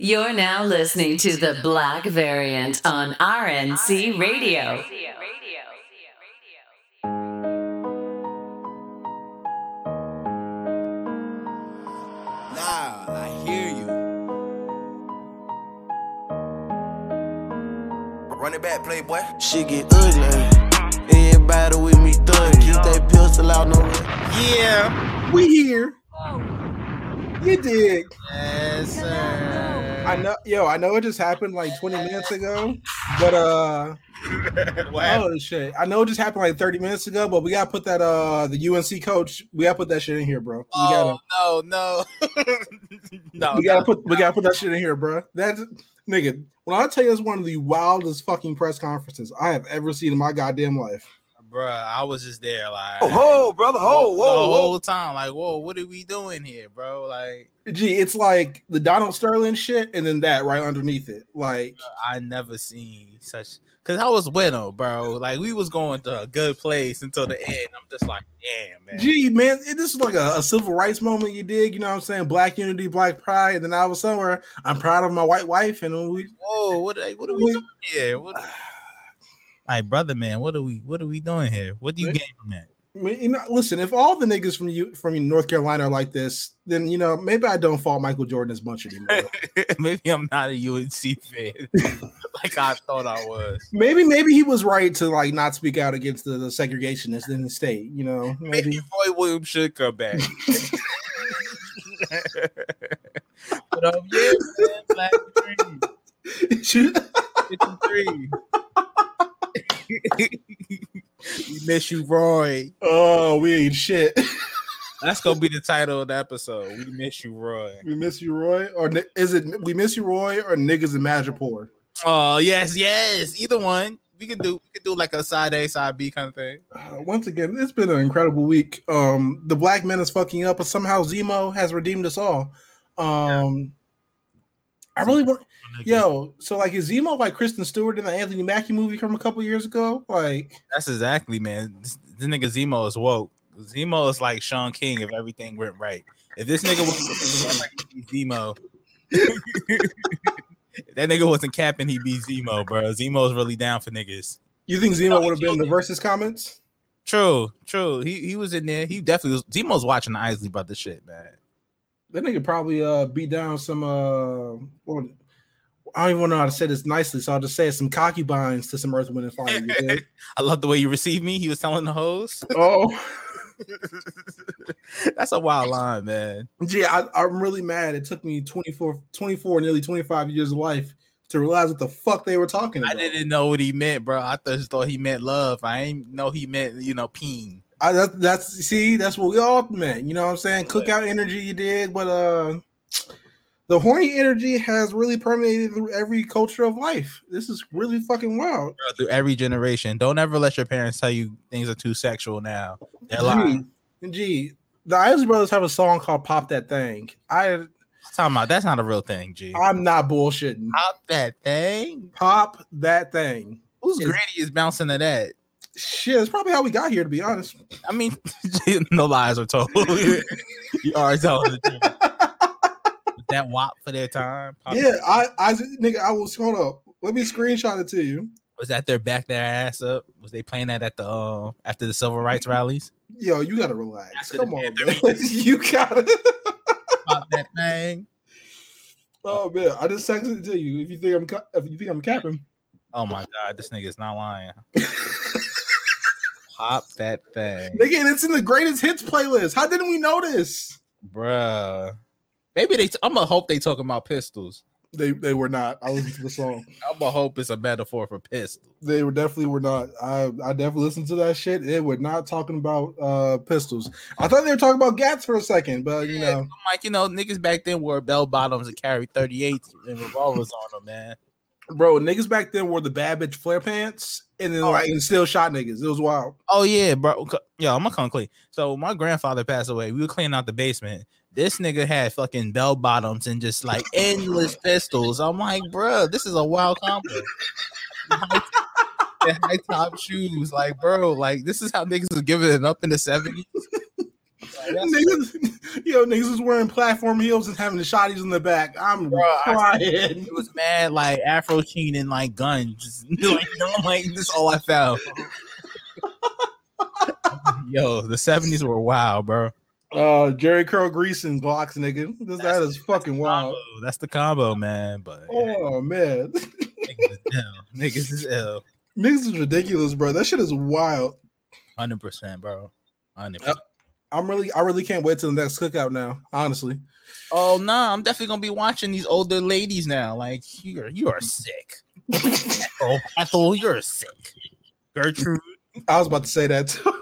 You're now listening to the Black Variant on RNC Radio. Nah, I hear you. Run it back, playboy. Shit get ugly. Everybody with me thug. Keep that pistol out, no. Yeah, we here. You dig? Yes, sir. I know, yo, I know it just happened like 20 minutes ago, but uh, oh shit, I know it just happened like 30 minutes ago, but we gotta put that uh, the UNC coach, we gotta put that shit in here, bro. We gotta, Oh no, no, no. we gotta no. put, we gotta put that shit in here, bro. That's nigga. When I tell you, it's one of the wildest fucking press conferences I have ever seen in my goddamn life. Bruh, I was just there, like, Oh, whoa, brother. Whoa, the whoa, whoa. whole time, like, whoa, what are we doing here, bro? Like, Gee, it's like the Donald Sterling shit, and then that right underneath it, like. I never seen such. Cause I was with him, bro. Like, we was going to a good place until the end. I'm just like, damn, man. Gee, man, it- this is like a, a civil rights moment you dig. You know what I'm saying? Black unity, black pride. And then I was somewhere. I'm proud of my white wife, and we. Whoa, what? Are, what are we we- doing here? What? My brother, man, what are we? What are we doing here? What do you get from that? I mean, you know, listen, if all the niggas from you from North Carolina are like this, then you know maybe I don't fault Michael Jordan as much anymore. Maybe I'm not a UNC fan like I thought I was. maybe maybe he was right to like not speak out against the, the segregationists in the state. You know, Maybe maybe. Roy Williams should come back. but um, yeah, man, Black Dream, 53. we miss you, Roy. oh, we ain't shit. That's gonna be the title of the episode. We miss you, Roy. we miss you, Roy, or is it we miss you, Roy, or niggas in Madripoor? Oh yes, yes. Either one. We could do. We could do like a side A, side B kind of thing. Uh, once again, it's been an incredible week. Um, the black man is fucking up, but somehow Zemo has redeemed us all. Um, I really want, yo. So like, is Zemo like Kristen Stewart in the Anthony Mackie movie from a couple years ago? Like, That's exactly, man. This, this nigga Zemo is woke. Zemo is like Shaun King if everything went right. If this nigga was like Zemo, if that nigga wasn't capping, he'd be Zemo, bro. Zemo's really down for niggas. you think Zemo would have been in the versus comments? True, true. He he was in there. He definitely was. Zemo's watching the Isley about this shit, man. That nigga probably uh beat down some uh. Well, I don't even know how to say this nicely, so I'll just say it, some concubines to some Earth, Wind, and Fire. I love the way you received me. He was telling the hoes. oh, That's a wild line, man. gee, I, I'm really mad. It took me 24, 24, nearly 25 years of life to realize what the fuck they were talking I didn't know what he meant, bro. I just thought he meant love. I ain't know he meant, you know, peen. I, that, that's see, that's what we all meant. You know what I'm saying? Cookout energy, you did, but uh, the horny energy has really permeated through every culture of life. This is really fucking wild. Through every generation. Don't ever let your parents tell you things are too sexual now. They're lying. Gee, gee, the Isley Brothers have a song called "Pop That Thing." I, Talking about that's not a real thing, G. I'm not bullshitting. Pop that thing. Pop that thing. Whose Is- granny is bouncing to that? Shit, it's probably how we got here. To be honest, I mean, no lies are told. you are telling the truth. That WAP for their time? Pop- yeah, I, I, nigga, I was hold up. Let me screenshot it to you. Was that their back their ass up? Was they playing that at the uh, after the civil rights rallies? Yo, you gotta relax. After Come on, man. you gotta. Pop that thing. Oh man, I just texted it to you. If you think I'm, ca- if you think I'm capping, Oh my god, this nigga is not lying. Pop that thing. nigga, it's in the greatest hits playlist. How didn't we know this? Bruh. Maybe they. I'm gonna hope they talking about pistols. They they were not. I listened to the song. I'm gonna hope it's a metaphor for pistols. They were definitely were not. I I definitely listened to that shit. They were not talking about uh pistols. I thought they were talking about gats for a second, but you Yeah, know, I'm like, you know, niggas back then wore bell bottoms and carried 38s and revolvers on them, man. bro, niggas back then wore the bad bitch flare pants and then Oh. like and still shot niggas. It was wild. Oh yeah, bro. Yo, I'm gonna come clean. So my grandfather passed away. We were cleaning out the basement. This nigga had fucking bell bottoms and just like endless pistols. I'm like, bro, this is a wild combo. High top shoes, like, bro, like this is how niggas was giving it up in the 70s. Like, niggas, yo, niggas was wearing platform heels and having the shotties in the back. I'm Bro, crying. It was mad like Afro Sheen and like guns. like, I'm like, this is all I found. Yo, the 70s were wild, bro. Uh, Jheri Curl Grease and Glocks, nigga. This, that is fucking wild. Combo. That's the combo, man. But Oh man, niggas is ill. Niggas is ill. niggas is ridiculous, bro. That shit is wild. 100%, bro. 100%. I'm really, I really can't wait till the next cookout now. Honestly, Oh no, I'm definitely gonna be watching these older ladies now. Like you are, you are sick. oh, Ethel, you're sick. Gertrude. I was about to say that. Too.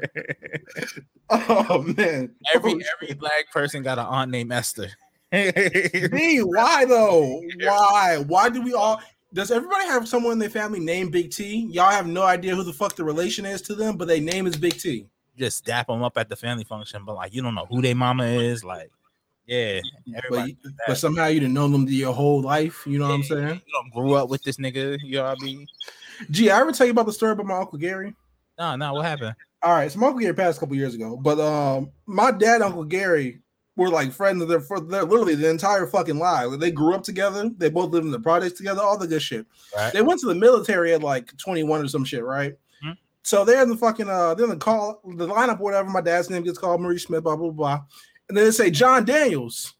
oh man, Every Oh, every black person got an aunt named Esther. Me, why though? Why? Why do we all? Does everybody have someone in their family named Big T? Y'all have no idea who the fuck the relation is to them, but their name is Big T. Just dap them up at the family function, but like you don't know who their mama is. Like, yeah, But, but somehow you didn't know them your whole life. You know what I'm saying? You don't grew up with this nigga. You know what I mean? Gee, I ever tell you about the story about my uncle Gary? No, no. What happened? All right, so my uncle Gary passed a couple years ago, but um, my dad, and Uncle Gary, were like friends. They're for they're literally the entire fucking life. They grew up together. They both lived in the projects together. All the good shit. Right. They went to the military at like 21 or some shit, right? Mhm. So they're in the fucking uh, they're in the call the lineup or whatever. My dad's name gets called Marie Smith, blah blah blah, and then they say John Daniels.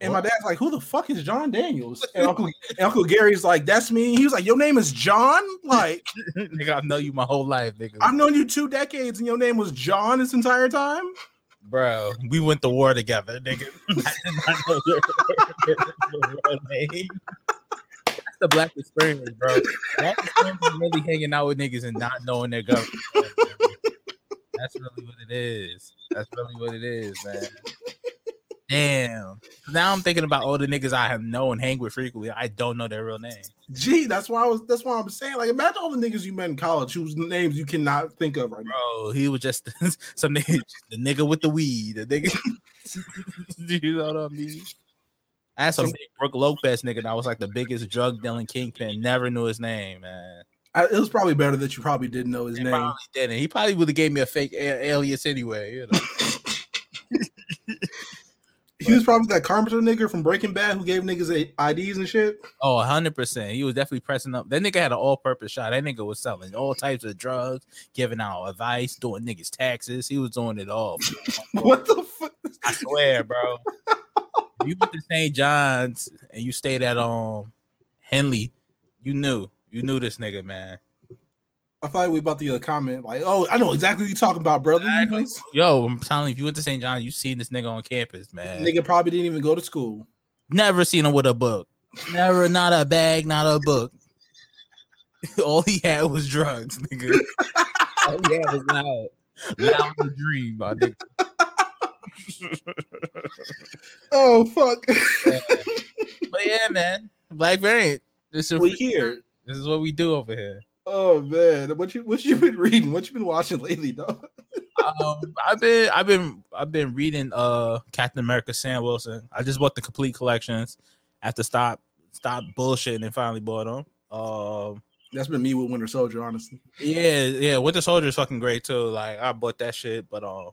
And my dad's like, "Who the fuck is John Daniels?" And Uncle, and Uncle Gary's like, "That's me." He was like, "Your name is John?" Like, nigga, I've known you my whole life, nigga. I've known you two decades, and your name was John this entire time. Bro, we went to war together, nigga. I know your, your real name. That's the black experience, bro. Black experience is really hanging out with niggas and not knowing their government. That's really what it is. That's really what it is, man. Damn. Now I'm thinking about all the niggas I have known and hang with frequently. I don't know their real name. Gee, that's why I was. That's why I'm saying. Like, imagine all the niggas you met in college whose names you cannot think of right now. Bro, he was just some nigga, the nigga with the weed. The nigga, you know what I mean? I had some big Brooke Lopez nigga that was like the biggest drug dealing kingpin. Never knew his name, man. I, it was probably better that you probably didn't know his He name. probably didn't. He probably would have gave me a fake a- alias anyway. You know? He was probably that Carpenter nigga from Breaking Bad who gave niggas a- IDs and shit. Oh, 100%. He was definitely pressing up. That nigga had an all purpose shot. That nigga was selling all types of drugs, giving out advice, doing niggas taxes. He was doing it all. What the fuck? I swear, bro. You went to St. John's and you stayed at um Henley, you knew. You knew this nigga, man. I thought we were about to get a comment like, "Oh, I know exactly what you're talking about, brother." Exactly. Yo, I'm telling you, if you went to St. John's, you seen this nigga on campus, man. Nigga probably didn't even go to school. Never seen him with a book. Never, not a bag, not a book. All he had was drugs, nigga. All he had was loud. Loud to dream, my nigga. Oh fuck! But yeah, man. Black variant. This is we here. this is what we do over here. Oh man, what you what you been reading? What you been watching lately, dog? um, I've been I've been I've been reading uh Captain America Sam Wilson. I just bought the complete collections Have to stop stop bullshitting and finally bought them. Um That's been me with Winter Soldier, honestly. yeah, yeah, Winter Soldier is fucking great too. Like I bought that shit, but um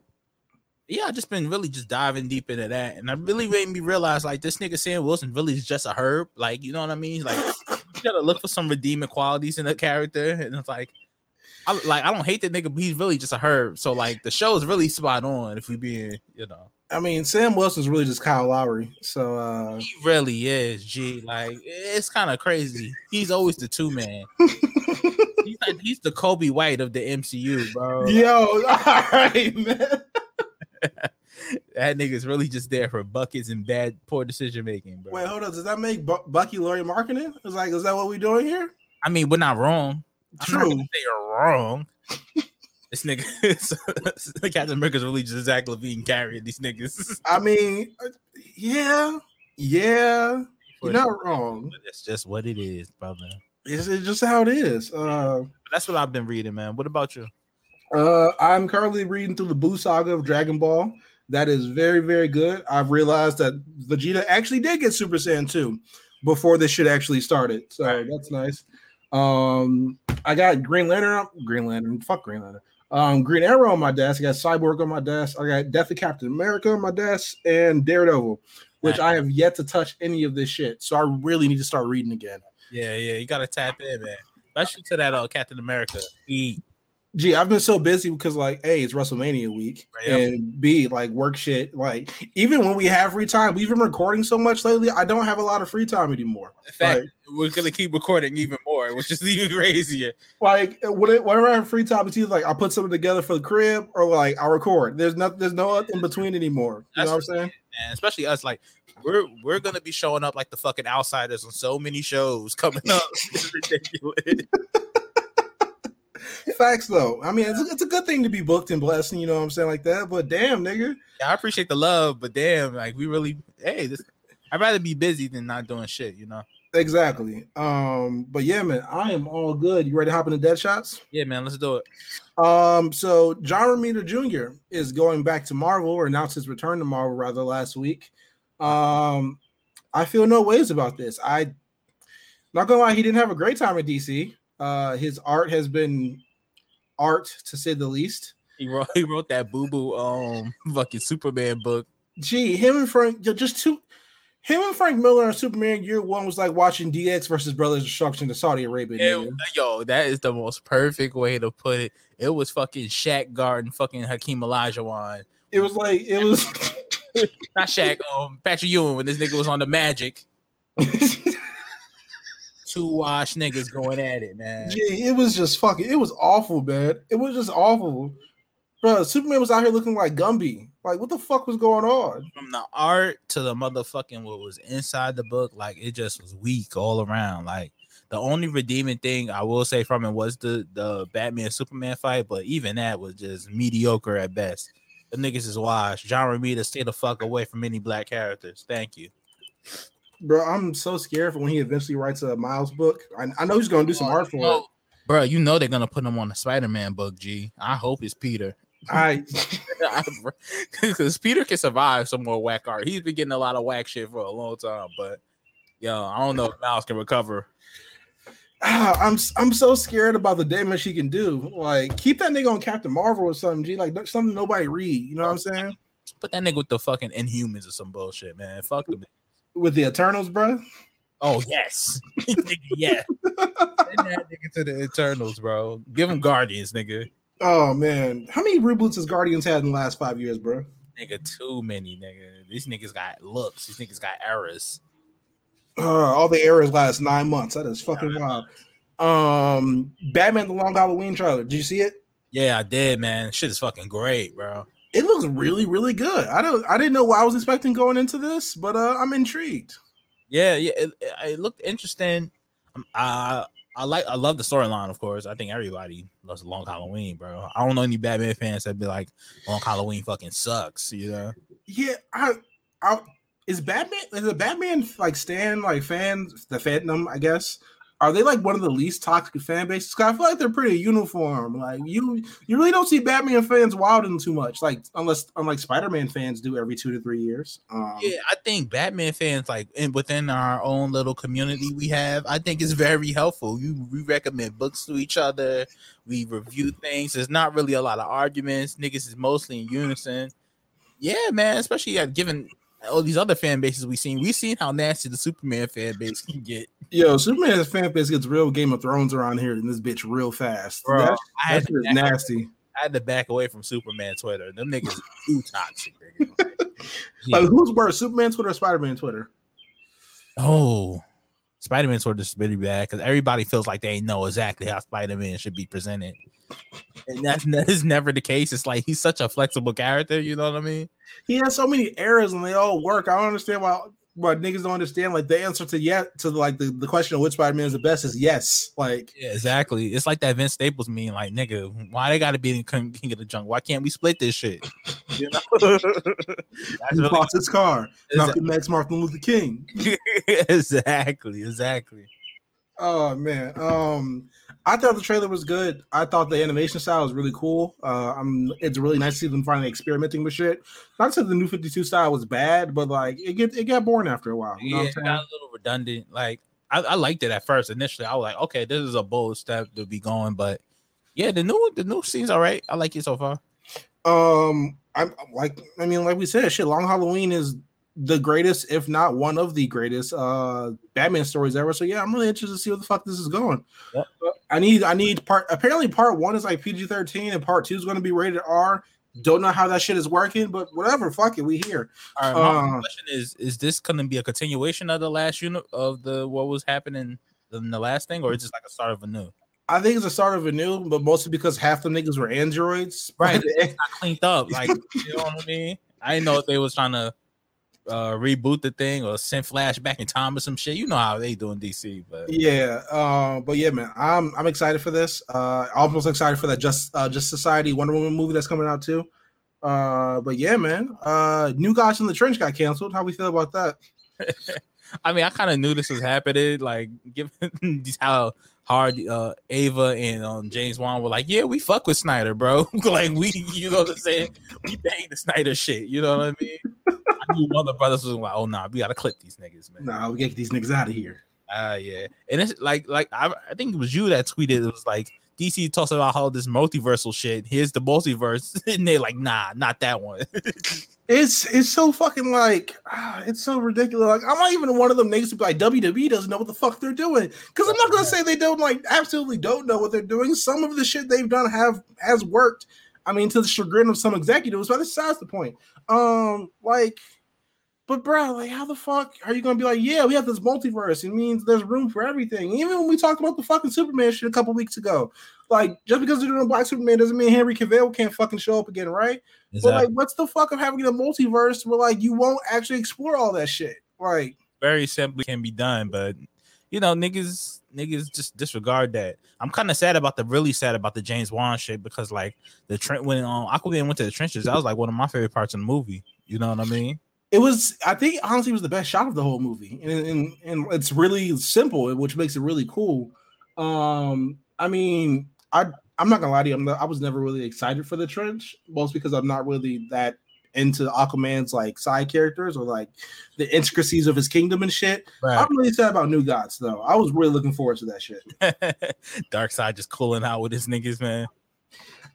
yeah, I just been really just diving deep into that, and I really made me realize like this nigga Sam Wilson really is just a herb. Like you know what I mean? Like gotta look for some redeeming qualities in the character, and it's like I like I don't hate that nigga, but he's really just a herb. So like the show is really spot on if we being you know. I mean, Sam Wilson's really just Kyle Lowry. So uh He really is, G. Like it's kind of crazy. He's always the two man. He's like he's the Coby White of the MCU, bro. Yo, all right, man. That nigga's really just there for buckets and bad poor decision making, bro. Wait, hold on. Does that make Bu- Bucky Lauri Markkanen? It's like, is that what we're doing here? I mean, we're not wrong. True. gonna say you're wrong. this nigga, Captain America's really just Zach LaVine carrying these niggas. I mean, yeah, yeah. You're not wrong. But That's just what it is, brother. It's, it's just how it is. Uh, that's what I've been reading, man. What about you? uh, I'm currently reading through the Buu saga of Dragon Ball. That is very, very good. I've realized that Vegeta actually did get Super Saiyan 2 before this shit actually started. So that's nice. Um, I got Green Lantern. Green Lantern. Fuck Green Lantern. Um, Green Arrow on my desk. I got Cyborg on my desk. I got Death of Captain America on my desk and Daredevil, which I have yet to touch any of this shit. So I really need to start reading again. Yeah, yeah, you gotta tap in, man. Especially to that uh, Captain America. He Gee, I've been so busy because like, A, it's WrestleMania week, and B, like work shit. Like, even when we have free time, we've been recording so much lately. I don't have a lot of free time anymore. in fact, Like, we're gonna keep recording even more, which is even crazier. like when whenever I have free time, it's either like I put something together for the crib or like I record. There's not there's no in between anymore. You know what I'm saying? And especially us, like we're we're gonna be showing up like the fucking outsiders on so many shows coming up. It's ridiculous. Facts though. I mean, it's, it's a good thing to be booked and blessed, you know what I'm saying, like that. But damn, nigga. Yeah, I appreciate the love, but damn, like we really hey, this I'd rather be busy than not doing shit, you know. Exactly. Um, but yeah, man, I am all good. You ready to hop into dead shots? Yeah, man, let's do it. Um, so John Romita Jr. is going back to Marvel or announced his return to Marvel rather last week. Um, I feel no ways about this. I not gonna lie, he didn't have a great time at DC. Uh, his art has been art to say the least. He wrote he wrote that boo boo um fucking Superman book. Gee, him and Frank just two. Him and Frank Miller on Superman Year One was like watching DX versus Brothers Destruction to Saudi Arabia. It- yo, that is the most perfect way to put it. It was fucking Shaq guarding fucking Hakeem Olajuwon. It was like it was. Not Shaq, um Patrick Ewing when this nigga was on the Magic. Two wash niggas going at it, man. Gee, it was just fucking. It was awful, man. It was just awful, bro. Superman was out here looking like Gumby. Like, what the fuck was going on? From the art to the motherfucking what was inside the book, like it just was weak all around. Like the only redeeming thing I will say from it was the the Batman Superman fight, but even that was just mediocre at best. The niggas is washed. John Romita, stay the fuck away from any black characters. Thank you. Bro, I'm so scared for when he eventually writes a Miles book. I, I know he's gonna do some art for it. Bro, you know they're gonna put him on the Spider-Man book, G. I hope it's Peter. I Because Peter can survive some more whack art. He's been getting a lot of whack shit for a long time, but yo, I don't know if Miles can recover. ah, I'm I'm so scared about the damage he can do. Like, keep that nigga on Captain Marvel or something. G, like something nobody read. You know what I'm saying? Put that nigga with the fucking Inhumans or some bullshit, man. Fuck them. With the Eternals, bro. Oh yes, yeah. That nigga to the Eternals, bro. Give him Guardians, nigga. Oh man, how many reboots has Guardians had in the last five years, bro? Nigga, too many, nigga. These niggas got looks. These niggas got errors. Uh, all the errors last nine months. That is fucking wild. Um, Batman: The Long Halloween trailer. Did you see it? Yeah, I did, man. Shit is fucking great, bro. It looks really, really good. I don't. I didn't know what I was expecting going into this, but uh, I'm intrigued. Yeah, yeah, it, it- looked interesting. Um, I I like I love the storyline, of course. I think everybody loves Long Halloween, bro. I don't know any Batman fans that be like Long Halloween fucking sucks, you know. Yeah, I, I is Batman is the Batman like stand like fans the fandom, I guess. Are they like one of the least toxic fan bases? I feel like they're pretty uniform. Like you, you really don't see Batman fans wilding too much. Like unless unlike Spider Man fans do every two to three years. Um, Yeah, I think Batman fans like in within our own little community we have, I think it's very helpful. You we recommend books to each other, we review things. There's not really a lot of arguments. Niggas is mostly in unison. Yeah, man, especially uh, given all these other fan bases we've seen. We've seen how nasty the Superman fan base can get. Yo, Superman's fan base gets real Game of Thrones around here in this bitch real fast. Bro, that I that shit is back- nasty. I had to back away from Superman Twitter. Them niggas too toxic. nigga. Like who's worse, Superman Twitter or Spider Man Twitter? Oh, Spider Man Twitter is really bad because everybody feels like they know exactly how Spider Man should be presented, and that's, that is never the case. It's like he's such a flexible character. You know what I mean? He has so many errors and they all work. I don't understand why why niggas don't understand. Like the answer to yet to like the, the question of which Spider Man is the best is yes. Like Yeah, exactly. It's like that Vince Staples meme. Like, nigga, why they got to be in King King of the Jungle? Why can't we split this shit? You know, that's he really, lost his car. Is Malcolm X, Martin Luther King. exactly, exactly. Oh man. Um I thought the trailer was good. I thought the animation style was really cool. Uh I'm it's really nice to see them finally experimenting with shit. Not to say the new 52 style was bad, but like it get it got boring after a while. You know yeah, what I'm got a little redundant. Like, I, I liked it at first. Initially, I was like, okay, this is a bold step to be going, but Yeah, the new the new scene's all right. I like it so far. Um, I'm like, I mean, like we said, shit. Long Halloween is the greatest, if not one of the greatest, uh, Batman stories ever. So yeah, I'm really interested to see where the fuck this is going. Yep. I need, I need part. Apparently, part one is like PG-13, and part two is going to be rated R. Don't know how that shit is working, but whatever. Fuck it, we here. All right, my Uh, question is: Is this going to be a continuation of the last unit of the what was happening in the last thing, or is it just like a start of a new? I think it's a start of a new, but mostly because half the niggas were androids. Right. It's not cleaned up. Like you know what I mean? I didn't know if they was trying to uh reboot the thing or send Flash back in time or some shit. You know how they do in DC, but Yeah, uh, but yeah, man, I'm I'm excited for this. Uh, almost excited for that Just uh, Just Society Wonder Woman movie that's coming out too. Uh, but yeah, man, uh, New Gods in the Trench got canceled. How we feel about that? I mean, I kind of knew this was happening. Like, given how hard uh Ava and um James Wan were like, yeah, we fuck with Snyder, bro. like we, you know what I'm saying? We bang the Snyder shit. You know what I mean? One of the brothers was like, oh nah, we gotta clip these niggas, man. Nah, we get these niggas out of here. Ah, yeah, and it's like, like I, I think it was you that tweeted. It was like DC talks about how this multiversal shit. Here's the multiverse, and they're like, nah, not that one. It's it's so fucking like ah, it's so ridiculous. Like I'm not even one of them niggas to be like WWE doesn't know what the fuck they're doing. Because I'm not gonna say they don't like absolutely don't know what they're doing. Some of the shit they've done have has worked. I mean, to the chagrin of some executives, but that's that's the point. Um, like, but bro, like, how the fuck are you gonna be like, yeah, we have this multiverse? It means there's room for everything. Even when we talked about the fucking Superman shit a couple weeks ago, like, just because they're doing a Black Superman doesn't mean Henry Cavill can't fucking show up again, right? Exactly. But like, what's the fuck of having a multiverse where like you won't actually explore all that shit? Like, very simply can be done, but you know, niggas, niggas just disregard that. I'm kind of sad about the really sad about the James Wan shit because like the Trent when um Aquaman went to the trenches, that was like one of my favorite parts of the movie. You know what I mean? It was, I think, honestly, was the best shot of the whole movie, and and, and it's really simple, which makes it really cool. Um, I mean, I I'm not gonna lie to you, I'm not, I was never really excited for the trench, most because I'm not really that into Aquaman's like side characters or like the intricacies of his kingdom and shit. I'm really sad about New Gods though. I was really looking forward to that shit. Darkseid just cooling out with his niggas, man.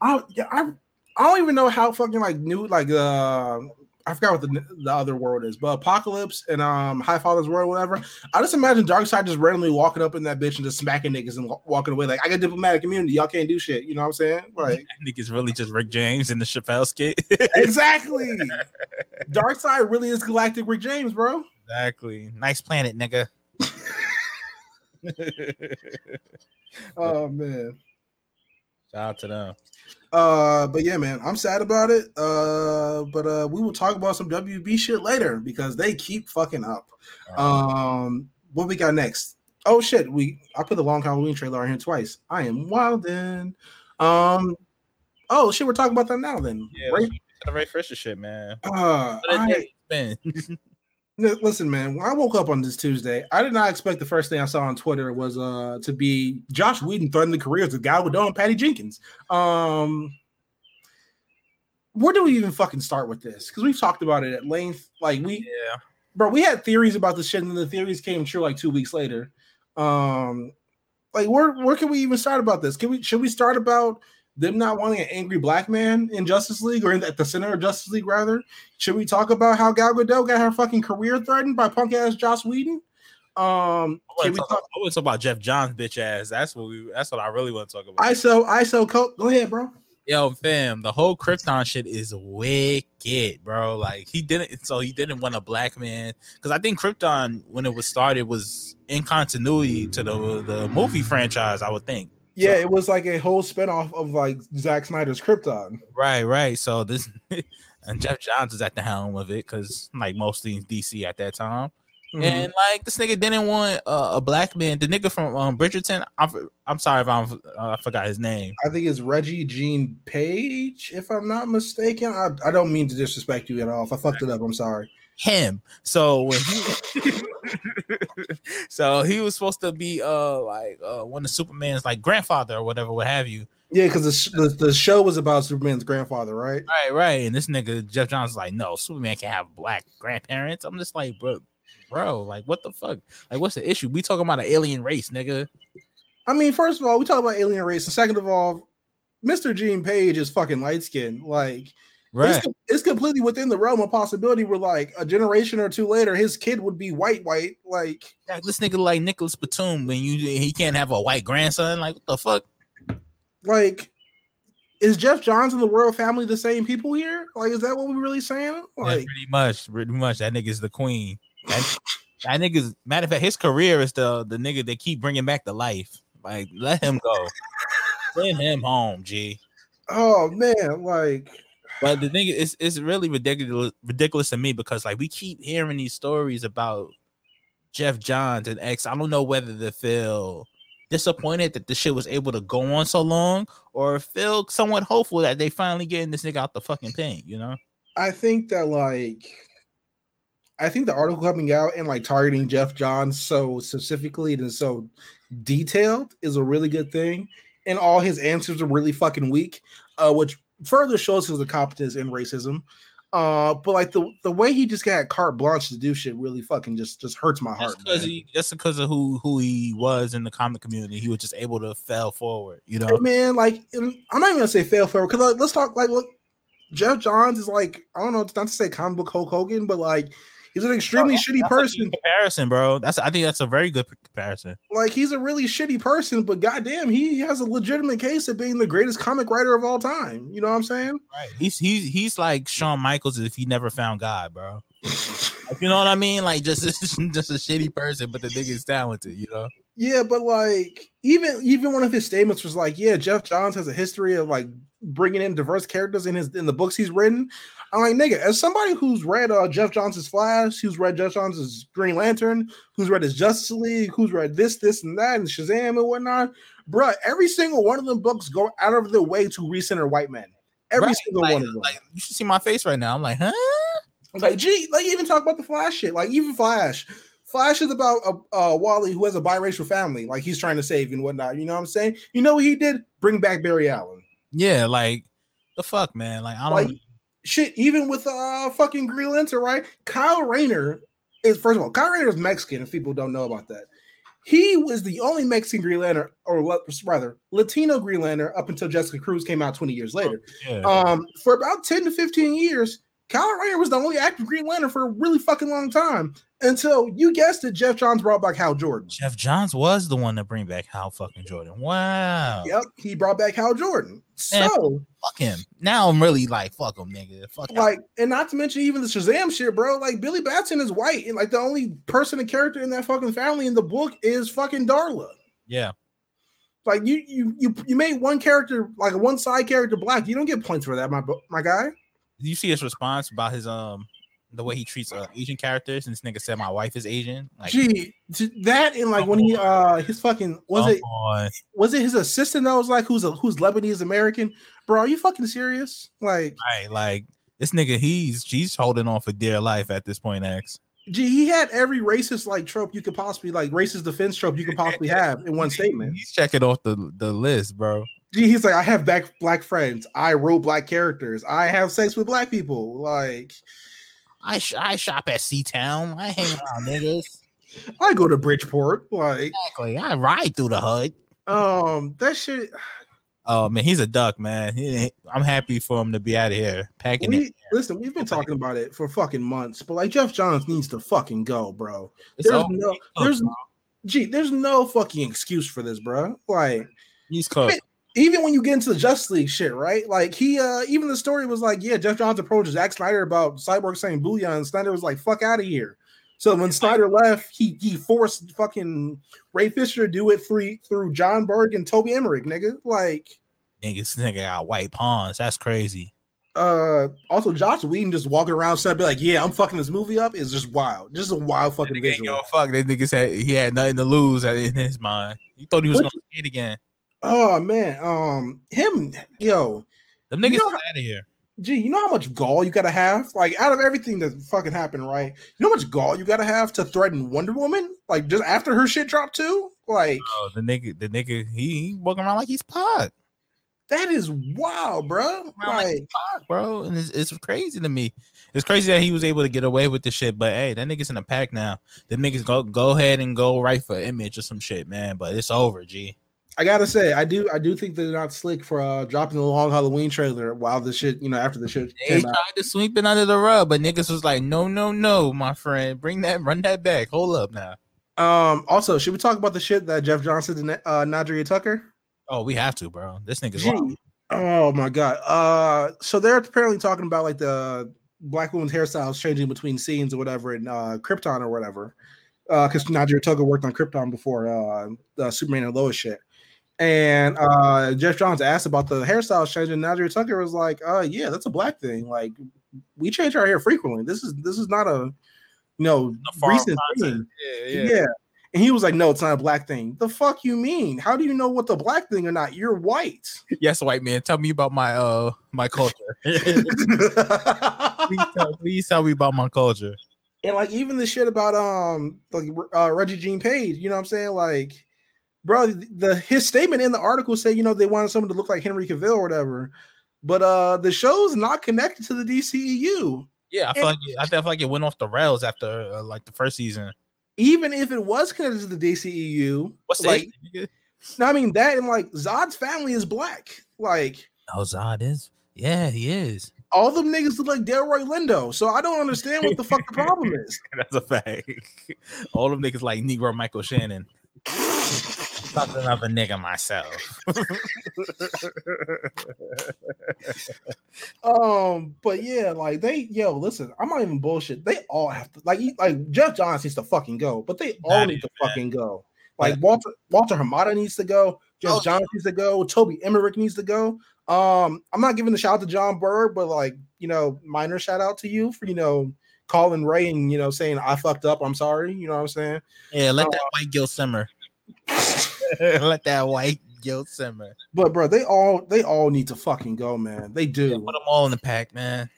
I yeah, I I don't even know how fucking like new like uh I forgot what the, the other world is, but Apokolips and um Highfather's World, whatever. I just imagine Darkseid just randomly walking up in that bitch and just smacking niggas and walking away. Like I got diplomatic immunity, y'all can't do shit. You know what I'm saying? Like Niggas really just Rick James in the Chappelle skit. exactly. Darkseid really is Galactic Rick James, bro. exactly. Nice planet, nigga. Oh man. Shout out to them. Uh, but yeah, man, I'm sad about it. Uh, but uh, we will talk about some WB shit later because they keep fucking up. Um, what we got next? Oh shit, we I put the long Halloween trailer on here twice. I am wildin'. Um, oh shit, we're talking about that now then. Yeah, Right? the Ray Fisher shit, man. Uh, I, day it's been. Listen, man, when I woke up on this Tuesday, I did not expect the first thing I saw on Twitter was uh to be Joss Whedon threatening the careers of Gal Gadot and Patty Jenkins. Um where do we even fucking start with this? Because we've talked about it at length. Like we yeah. bro, we had theories about this shit, and the theories came true like two weeks later. Um like where where can we even start about this? Can we should we start about them not wanting an angry black man in Justice League or in, at the center of Justice League rather? Should we talk about how Gal Gadot got her fucking career threatened by punk ass Joss Whedon? Um, I want we to talk, talk? About Geoff Johns bitch ass. That's what we. That's what I really want to talk about. ISO, ISO, co- go ahead, bro. Yo, fam, the whole Krypton shit is wicked, bro. Like he didn't, so he didn't want a black man because I think Krypton when it was started was in continuity to the the movie franchise. I would think. Yeah, it was like a whole spinoff of like Zack Snyder's Krypton. Right, right. So this and Geoff Johns is at the helm of it because like mostly in DC at that time. Mhm. And like this nigga didn't want uh, a black man. The nigga from um, Bridgerton. I'm I'm sorry if I'm uh, I forgot his name. I think it's Regé-Jean Page, if I'm not mistaken. I, I don't mean to disrespect you at all. If I fucked it up, I'm sorry. Him. So when he so he was supposed to be uh like uh one of Superman's like grandfather or whatever, what have you. Yeah, because the, sh- the the show was about Superman's grandfather, right? Right, right. And this nigga Geoff Johns is like, no, Superman can't have black grandparents. I'm just like, bro, bro, like what the fuck? Like, what's the issue? We talking about an alien race, nigga. I mean, first of all, we talk about alien race, and second of all, Mr. Gene Page is fucking light skinned. Like Right. it's, it's completely within the realm of possibility where like a generation or two later, his kid would be white, white. Like Like, this nigga like Nicolas Batum when you he can't have a white grandson. Like what the fuck? like is Geoff Johns and the royal family the same people here? Like, is that what we're really saying? Yeah, Like, pretty much, pretty much. That nigga's the queen. That, that nigga's matter of fact, his career is the the nigga they keep bringing back to life. Like, let him go. Send him home, G. oh man, like But the thing is, it's really ridiculous, ridiculous to me because like we keep hearing these stories about Geoff Johns and X. I don't know whether to feel disappointed that the shit was able to go on so long, or feel somewhat hopeful that they finally getting this nigga out the fucking paint. You know? I think that like I think the article coming out and like targeting Geoff Johns so specifically and so detailed is a really good thing. And all his answers are really fucking weak, uh, which further shows his incompetence in racism. Uh, but like the the way he just got carte blanche to do shit really fucking just just hurts my heart. Just because he, just because of who who he was in the comic community, he was just able to fail forward. You know? man, like I'm not even gonna say fail forward because like, let's talk like look, Geoff Johns is like I don't know, it's not to say comic book Hulk Hogan, but like he's an extremely shitty That's a good person. comparison, bro. That's I think that's a very good comparison. Like he's a really shitty person, but goddamn, he has a legitimate case of being the greatest comic writer of all time. You know what I'm saying? Right. He's he's he's like Shawn Michaels if he never found God, bro. Like, you know what I mean? Like just just a shitty person, but the nigga's talented. You know? Yeah, but like even even one of his statements was like, yeah, Geoff Johns has a history of like bringing in diverse characters in his in the books he's written. I'm like, nigga, as somebody who's read uh, Geoff Johns' Flash, who's read Geoff Johns' Green Lantern, who's read his Justice League, who's read this, this, and that, and Shazam and whatnot, bruh, every single one of them books go out of their way to recenter white men. Every Right, single like, one of them. Like you should see my face right now. I'm like, huh? I'm like, gee, like even talk about the Flash shit. Like even Flash, Flash is about a uh, Wally who has a biracial family, like he's trying to save and whatnot. You know what I'm saying? You know what he did? Bring back Barry Allen. Yeah, like the fuck, man. Like I don't. Like shit. Even with uh fucking Green Lantern, right? Kyle Rayner is first of all, Kyle Rayner is Mexican. If people don't know about that, he was the only Mexican Green Lantern, or what- rather Latino Green Lantern, up until Jessica Cruz came out 20 years later. yeah. Um, for about 10 to 15 years, Kyle Rayner was the only active Green Lantern for a really fucking long time until you guessed it, Geoff Johns brought back Hal Jordan. Geoff Johns was the one to bring back Hal fucking Jordan. Wow. Yep, he brought back Hal Jordan. Man. So, Fuck him. Now I'm really like, fuck him, nigga. Fuck him. like, and not to mention even the Shazam shit, bro. Like, Billy Batson is white, and like the only person and character in that fucking family in the book is fucking Darla. Yeah. Like, you you you you made one character like a one side character black. You don't get points for that, my my guy. Did you see his response about his um the way he treats uh, Asian characters? And this nigga said my wife is Asian. Like, Gee, that and like when he uh his fucking was come it on. was it his assistant that was like who's a who's Lebanese American? Bro, are you fucking serious? Like, Right, like this nigga, he's he's holding on for dear life at this point, X. gee, he had every racist like trope you could possibly like racist defense trope you could possibly have in one statement. He's checking off the the list, bro. Gee, he's like, I have black black friends, I wrote black characters, I have sex with black people. Like, I sh- I shop at C Town. I hang around niggas. I go to Bridgeport. Like, Exactly. I ride through the hood. um, that shit. Oh man, he's a duck, man. He, I'm happy for him to be out of here, packing it. Listen, we've been talking about it for fucking months, but like Geoff Johns needs to fucking go, bro. It's There's no, there's, gee, there's no fucking excuse for this, bro. Like, He's cooked. Even when you get into the Justice League shit, right? Like he uh even the story was like, yeah, Geoff Johns approached Zack Snyder about Cyborg saying booyah, and Snyder was like, fuck out of here. So when Snyder left, he he forced fucking Ray Fisher to do it through through Jon Berg and Toby Emmerich, nigga. Like Niggas, nigga got white pawns. That's crazy. uh also Joss Whedon just walking around saying be like, yeah, I'm fucking this movie up is just wild. Just a wild fucking Nigga ain't visual. give fuck. That nigga said he had nothing to lose in his mind. He thought he was What gonna it again. Oh man, um him yo, Them niggas You know out of here. gee, you know how much gall you gotta have? Like, out of everything that fucking happened, right? You know how much gall you gotta have to threaten Wonder Woman? Like, just after her shit dropped too? Like, Oh, the nigga, the nigga, he, he walking around like he's pod, that is wild, bro. Like Like, pod, bro. And it's, it's crazy to me. It's crazy that he was able to get away with this shit. But hey, that nigga's in a pack now. The niggas go go ahead and go right for image or some shit, man. But it's over, G. I gotta say, I do, I do think they're not slick for uh, dropping the long Halloween trailer while the shit, you know, after the shit They came out. tried to sweep it under the rug, but niggas was like, no, no, no, my friend. Bring that, run that back. Hold up now. Um, also, should we talk about the shit that Jeff Johnson and uh, Nadria Tucker? Oh, we have to, bro. This nigga's wild. Oh my god. Uh, so they're apparently talking about like the black woman's hairstyles changing between scenes or whatever in uh, Krypton or whatever. Uh, because Nadria Tucker worked on Krypton before uh, the Superman and Lois shit. And uh, Geoff Johns asked about the hairstyles changing. Nadria Tucker was like, "Uh, yeah, that's a black thing. Like, we change our hair frequently. This is this is not a you know recent thing. Yeah, Yeah. yeah. And he was like, "No, it's not a black thing. The fuck you mean? How do you know what the black thing or not? You're white." Yes, white man. Tell me about my uh my culture. please, tell, please tell me about my culture. and like even the shit about um like uh, Regé-Jean Page, you know what I'm saying? Like, bro, the his statement in the article said, you know, they wanted someone to look like Henry Cavill or whatever, but uh the show's not connected to the DCEU. Yeah, I feel like I feel like it went off the rails after uh, like the first season. Even if it was connected to the DCEU, What's like? issue. No, I mean that, and like Zod's family is black. Like Oh, Zod is. Yeah, he is. all them niggas look like Delroy Lindo, so I don't understand what the fuck the problem is. That's a fact. All them niggas like Negro Michael Shannon. Something of a nigga myself. Um, but yeah, like they yo, listen, I'm not even bullshit. They all have to like like Geoff Johns needs to fucking go, but they all That need to bad. fucking go. Like Yeah. Walter Walter Hamada needs to go, Jeff Oh, Johns needs to go, Toby Emmerich needs to go. Um, I'm not giving a shout out to John Burr, but like you know, minor shout out to you for you know calling Ray and you know saying I fucked up, I'm sorry. You know what I'm saying? Yeah, let Oh. that white guilt simmer. let that white guilt simmer. But bro, they all they all need to fucking go, man. They do. Yeah, put them all in the pack, man.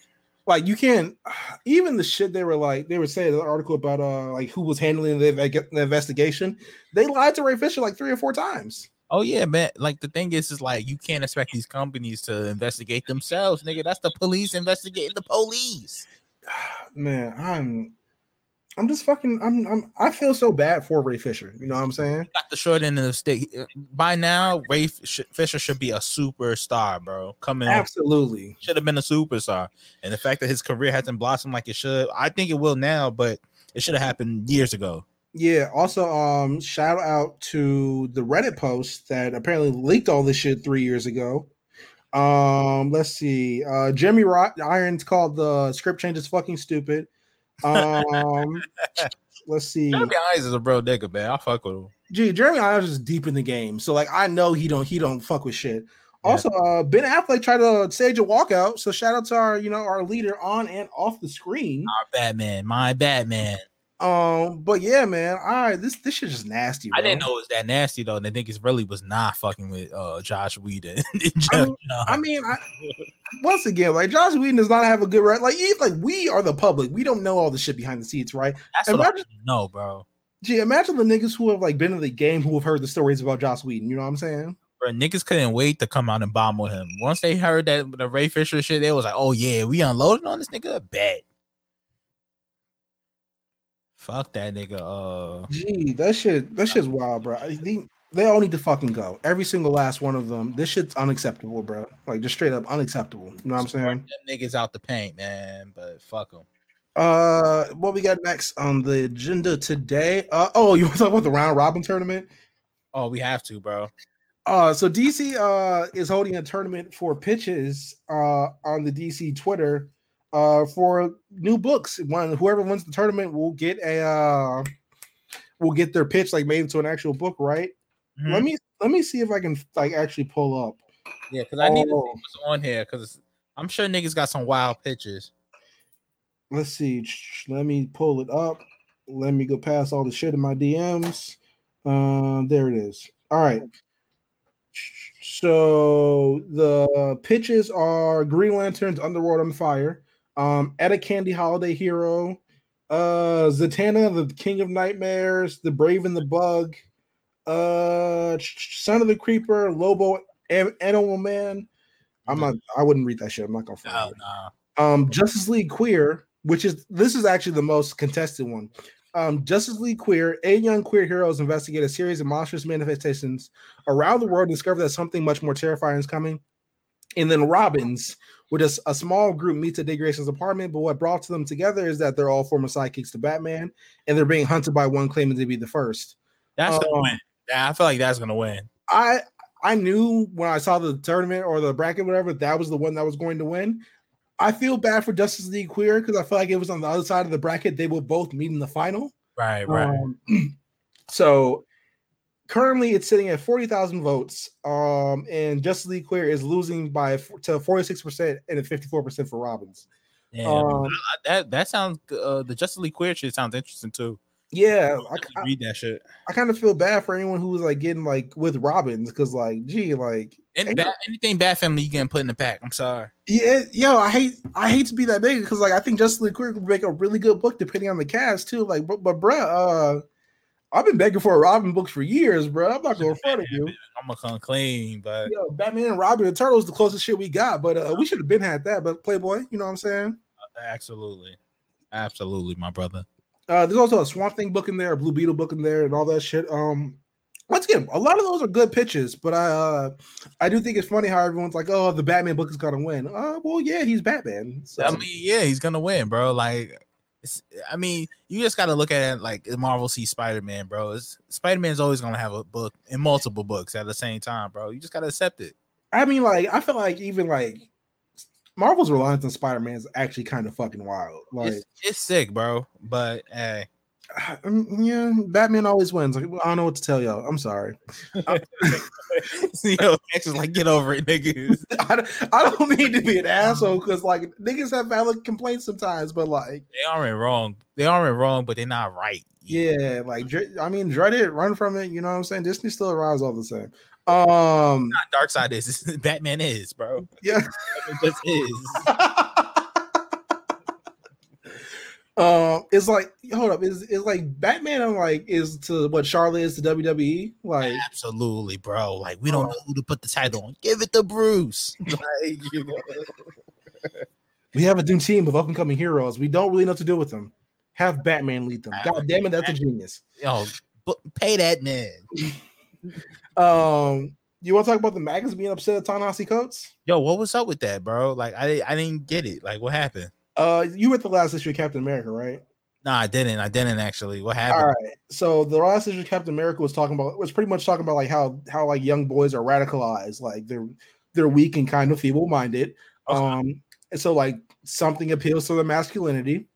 like you can't even the shit they were like they were saying the article about uh like who was handling the, the investigation they lied to ray fisher like three or four times Oh yeah, man. Like the thing is, is like you can't expect these companies to investigate themselves, nigga. That's the police investigating the police. man i'm i'm just fucking i'm, I'm i feel so bad for ray fisher you know what i'm saying Got the short end of the stick. By now, Ray Fisher should be a superstar, bro. Coming absolutely should have been a superstar. And the fact that his career hasn't blossomed like it should, I think it will now, but it should have happened years ago. yeah also um shout out to the reddit post that apparently leaked all this shit three years ago um let's see uh jeremy Ro- irons called the script changes fucking stupid um let's see Jeremy Irons is a bro nigga, man. I fuck with him. Gee, Jeremy Irons is deep in the game, so like I know he don't he don't fuck with shit. Also, uh, Ben Affleck tried to stage a walkout, so shout out to our you know our leader on and off the screen. Our Batman, my Batman. Um, but yeah, man, all right, this this shit is just nasty. I didn't know it was that nasty though. And the niggas really was not fucking with uh Joss Whedon. I mean- I mean, I, once again, like Joss Whedon does not have a good right. Like, he, like we are the public, we don't know all the shit behind the scenes, right? that's what I know, bro. Gee, imagine the niggas who have like been in the game who have heard the stories about Joss Whedon. You know what I'm saying? Bro, niggas couldn't wait to come out and bomb with him. Once they heard that the Ray Fisher shit, they was like, "Oh yeah, we unloading on this nigga." Bet. Fuck that nigga. Uh, Gee, that shit, that shit's wild, bro. They, they all need to fucking go. Every single last one of them. This shit's unacceptable, bro. Like just straight up unacceptable. You know what I'm saying? them niggas out the paint, man. But fuck them. Uh, what we got next on the agenda today? Uh, oh, you want to talk about the round robin tournament? Oh, we have to, bro. Uh, so DC uh is holding a tournament for pitches uh on the DC Twitter uh for new books. One whoever wins the tournament will get a uh will get their pitch like made into an actual book, right? Mhm. Let me let me see if I can like actually pull up. Yeah, because I need to see Oh. what's on here because I'm sure niggas got some wild pitches. Let's see. Let me pull it up. Let me go past all the shit in my DMs. Um, there it is. All right. So the pitches are Green Lanterns, Underworld on Fire, um, a Candy Holiday Hero, uh, Zatanna, the King of Nightmares, The Brave and the Bug, uh, Son of the Creeper, Lobo, An- Animal Man. I'm not. I wouldn't read that shit. I'm not gonna. No, it no. um Justice League Queer, which is this is actually the most contested one. Um, Justice League Queer, eight young queer heroes investigate a series of monstrous manifestations around the world and discover that something much more terrifying is coming. And then Robins, with a small group meets at Grayson's apartment, but what brought them together is that they're all former sidekicks to Batman, and they're being hunted by one claiming to be the first. That's gonna Um, win. Yeah, I feel like that's gonna win. I I knew when I saw the tournament or the bracket, whatever, that was the one that was going to win. I feel bad for Justice League Queer because I feel like it was on the other side of the bracket. They will both meet in the final. Right, right. Um, so currently it's sitting at 40,000 votes. Um, and Justice League Queer is losing by f- to 46% and then 54% for Robbins. Yeah, Um, that that sounds uh, the Justice League queer shit sounds interesting too. yeah, I, I, read that shit. I kind of feel bad for anyone who was like getting like with Robbins because like, gee, like And anything bad family you getting put in the pack. I'm sorry. Yeah, yo, I hate I hate to be that big because like I think Justice League Queer could make a really good book depending on the cast too. Like, but, but bruh, uh, I've been begging for a Robin book for years, bro. I'm not going to front of you. I'm gonna come clean, but Yo, Batman and Robin and Turtles the closest shit we got, but uh, we should have been had that. But Playboy, you know what I'm saying? absolutely, absolutely, my brother. Uh, there's also a Swamp Thing book in there, a Blue Beetle book in there, and all that shit. Um, once again, a lot of those are good pitches, but I uh, I do think it's funny how everyone's like, "Oh, the Batman book is gonna win." Uh, well, yeah, he's Batman. So. I mean, yeah, he's gonna win, bro. Like, I mean, you just gotta look at it like Marvel sees Spider Man, bro. Spider Man's always gonna have a book and multiple books at the same time, bro. You just gotta accept it. I mean, like, I feel like even like Marvel's reliance on Spider Man is actually kind of fucking wild. Like, It's, it's sick, bro. But hey, yeah, Batman always wins. Like, I don't know what to tell y'all. I'm sorry. yo, X is like, get over it, niggas. I, don't- I don't mean to be an asshole because like niggas have valid complaints sometimes, but like, They aren't wrong. They aren't wrong, but they're not right. yeah, like I mean, dread it, run from it. You know what I'm saying? Disney still arrives all the same. Um, Not Darkseid is Batman is, bro. yeah. It just is. Um, it's like hold up, is is like Batman? I'm like is to what Charlotte is to WWE. Like, Absolutely, bro. Like we don't know who to put the title on. Give it to Bruce. Like, you know. We have a new team of up and coming heroes. We don't really know what to do with them. Have Batman lead them. God damn it, that's a genius. Yo, pay that man. Um, you want to talk about the Magnus being upset at Ta-Nehisi Coates? Yo, what was up with that, bro? Like I I didn't get it. Like what happened? Uh, you were at the last issue of Captain America, right? No, I didn't. I didn't actually. What happened? right. So the last issue of Captain America was talking about was pretty much talking about like how how like young boys are radicalized, like they're they're weak and kind of feeble minded. Okay. Um, and so like something appeals to their masculinity.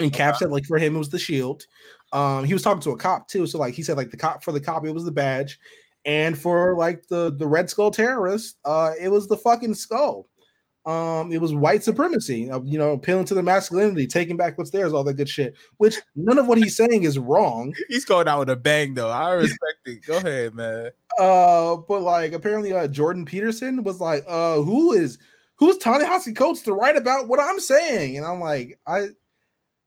And Cap said like for him it was the shield. Um, he was talking to a cop too. So like he said like the cop for the cop it was the badge, and for like the the Red Skull terrorist, uh, it was the fucking skull. Um, it was white supremacy, you know, appealing to the masculinity, taking back what's theirs, all that good shit. Which none of what he's saying is wrong. He's going out with a bang though. I respect it. Go ahead, man. Uh, but like apparently, uh, Jordan Peterson was like, uh, who is who's Ta-Nehisi Coates to write about what I'm saying? And I'm like, I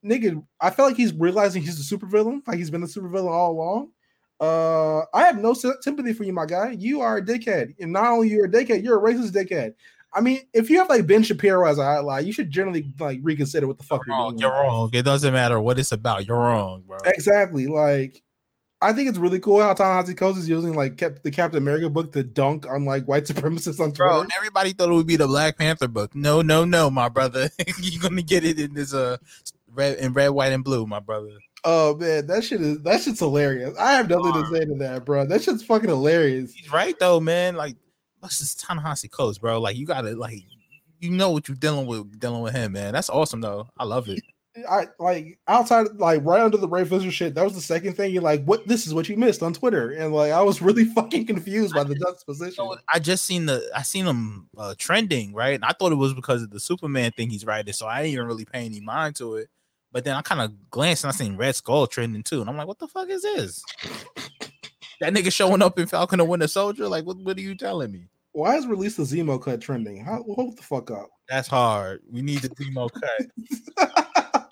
nigga, I feel like he's realizing he's a supervillain, like he's been a supervillain all along. Uh, I have no sy- sympathy for you, my guy. You are a dickhead, and not only you're a dickhead, you're a racist dickhead. I mean, if you have like Ben Shapiro as an ally, you should generally like reconsider what the fuck You're you're wrong. doing. You're wrong. It doesn't matter what it's about. You're wrong, bro. Exactly. Like, I think it's really cool how Ta-Nehisi Coates is using like kept the Captain America book to dunk on like white supremacists on Twitter. Bro, everybody thought it would be the Black Panther book. No, no, no, my brother. You're gonna get it in this uh red in red, white, and blue, my brother. Oh man, that shit is that shit's hilarious. I have nothing to say to that, bro. That shit's fucking hilarious. He's right though, man. Like, what's this Ta-Nehisi Coates, bro? Like, you gotta like, you know what you're dealing with, dealing with him, man. That's awesome though. I love it. I like outside, like right under the Ray Fisher shit. That was the second thing. You're like, what? This is what you missed on Twitter, and like I was really fucking confused by the juxtaposition. So I just seen the I seen him uh, trending right, and I thought it was because of the Superman thing he's writing, so I didn't even really pay any mind to it. But then I kind of glanced and I seen Red Skull trending too, and I'm like, what the fuck is this? That nigga showing up in Falcon and Winter Soldier? Like, what, what are you telling me? Why is release the Zemo cut trending? How, hold the fuck up. That's hard. We need the Zemo cut.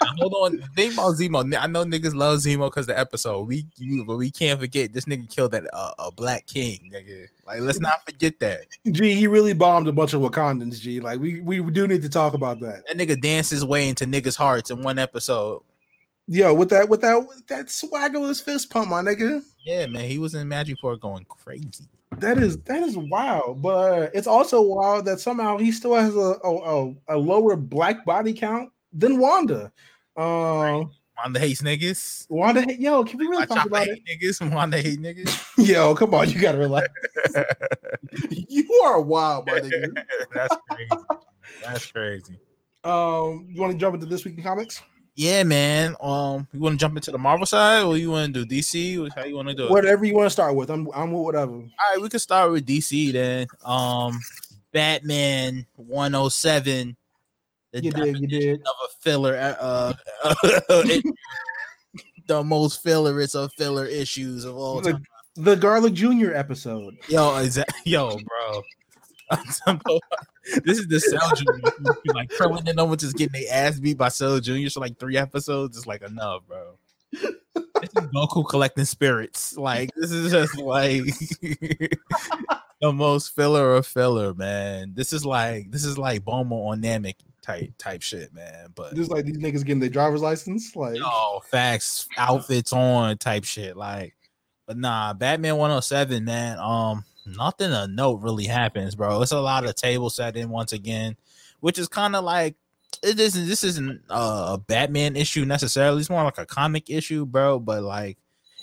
Now, hold on. The thing about Zemo, I know niggas love Zemo because the episode. We, you, but we can't forget this nigga killed that uh, a black king, nigga. Like, let's not forget that. G, he really bombed a bunch of Wakandans. G, like we we do need to talk about that. That nigga danced his way into niggas' hearts in one episode. Yo, with that, with that, with that swagger with fist pump, my nigga. Yeah, man, he was in Madripoor going crazy. That is that is wild, but it's also wild that somehow he still has a a, a, a lower black body count than Wanda. Um, Wanda hates niggas. Wanda, yo, can we really Watch talk out, about it? hate niggas. Wanda hate niggas. Yo, come on, you gotta relax. you are wild, my nigga. That's crazy. That's crazy. Um, you want to jump into this week in comics? Yeah, man. Um, you want to jump into the Marvel side, or you want to do DC? How you want to do it? Whatever you want to start with, I'm I'm with whatever. All right, we can start with DC then. Um, Batman 107. The You did, you did. of a filler. Uh, the most fillerest of filler issues of all time. The, the Garlic Jr. episode. Yo, exactly. Yo, bro. this is the Cell Junior. like Krillin and no one just getting their ass beat by Cell Junior for like three episodes. It's like enough, bro. This is Goku collecting spirits. Like this is just like the most filler of filler, man. This is like this is like Bomo on Namek type type shit, man. But Just like these niggas getting their driver's license. Like, Oh, facts, outfits on type shit. Like, but nah, Batman 107, man. Um, nothing of note really happens, bro. It's a lot of table setting once again, which is kind of like it isn't this isn't a Batman issue necessarily. It's more like a comic issue, bro. But like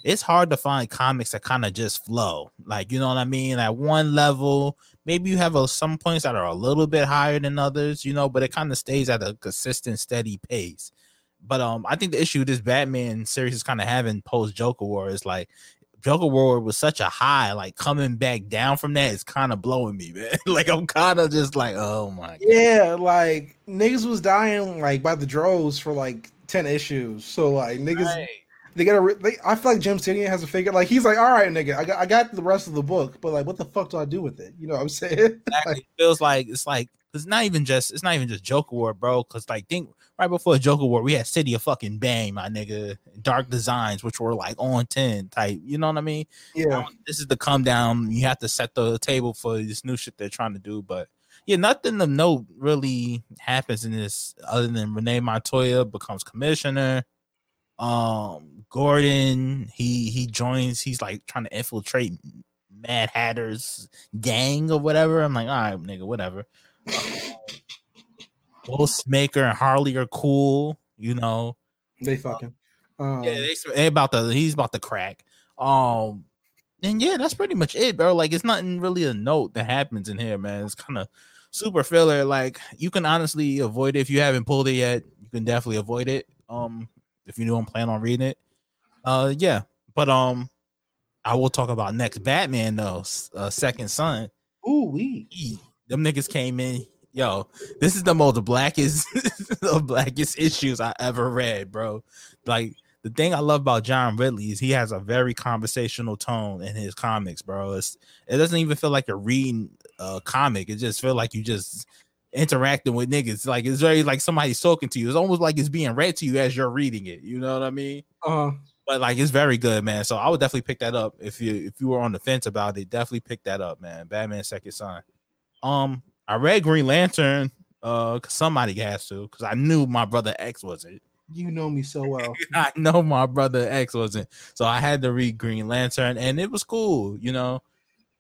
it's hard to find comics that kind of just flow. Like, you know what I mean? At one level, maybe you have a, some points that are a little bit higher than others, you know, but it kind of stays at a consistent, steady pace. But um, I think the issue this Batman series is kind of having post Joker War is like Joker War was such a high, like coming back down from that is kind of blowing me, man. like I'm kind of just like, oh my god. yeah, like niggas was dying like by the droves for like ten issues. So like niggas, Right. they gotta. Re- they, I feel like Jim Tynion has a figure. Like he's like, all right, nigga, I got, I got the rest of the book, but like, what the fuck do I do with it? You know what I'm saying? exactly. It feels like it's like it's not even just it's not even just Joker War, bro. Because like think right before Joker War, we had City of fucking Bane, my nigga, Dark Designs, which were like on ten type. You know what I mean? yeah, This is the come down. You have to set the table for this new shit they're trying to do, but. Yeah, nothing of note really happens in this other than Renee Montoya becomes commissioner. Um, Gordon, he he joins. He's like trying to infiltrate Mad Hatter's gang or whatever. I'm like, all right, nigga, whatever. Ghostmaker and Harley are cool, you know. they fucking. Um, Yeah, they, they about to he's about to crack. Um, and yeah, that's pretty much it, bro. Like, it's nothing really a note that happens in here, man. It's kind of super filler. Like, you can honestly avoid it if you haven't pulled it yet. You can definitely avoid it. Um, if you don't plan on reading it. Uh, yeah, but um, I will talk about next Batman though. Uh, Second Son. ooh. He- them niggas came in. Yo, this is the most blackest, the blackest issues I ever read, bro. Like the thing I love about John Ridley is he has a very conversational tone in his comics, bro. It's it doesn't even feel like you're reading a comic. It just feel like you just interacting with niggas. Like it's very like somebody's talking to you. It's almost like it's being read to you as you're reading it. You know what I mean? Uh-huh. But like it's very good, man. So I would definitely pick that up if you if you were on the fence about it. Definitely pick that up, man. Batman Second Son. Um, I read Green Lantern. uh cause somebody has to, because I knew my brother X wasn't. you know me so well. I know my brother X wasn't, so I had to read Green Lantern, and it was cool. You know,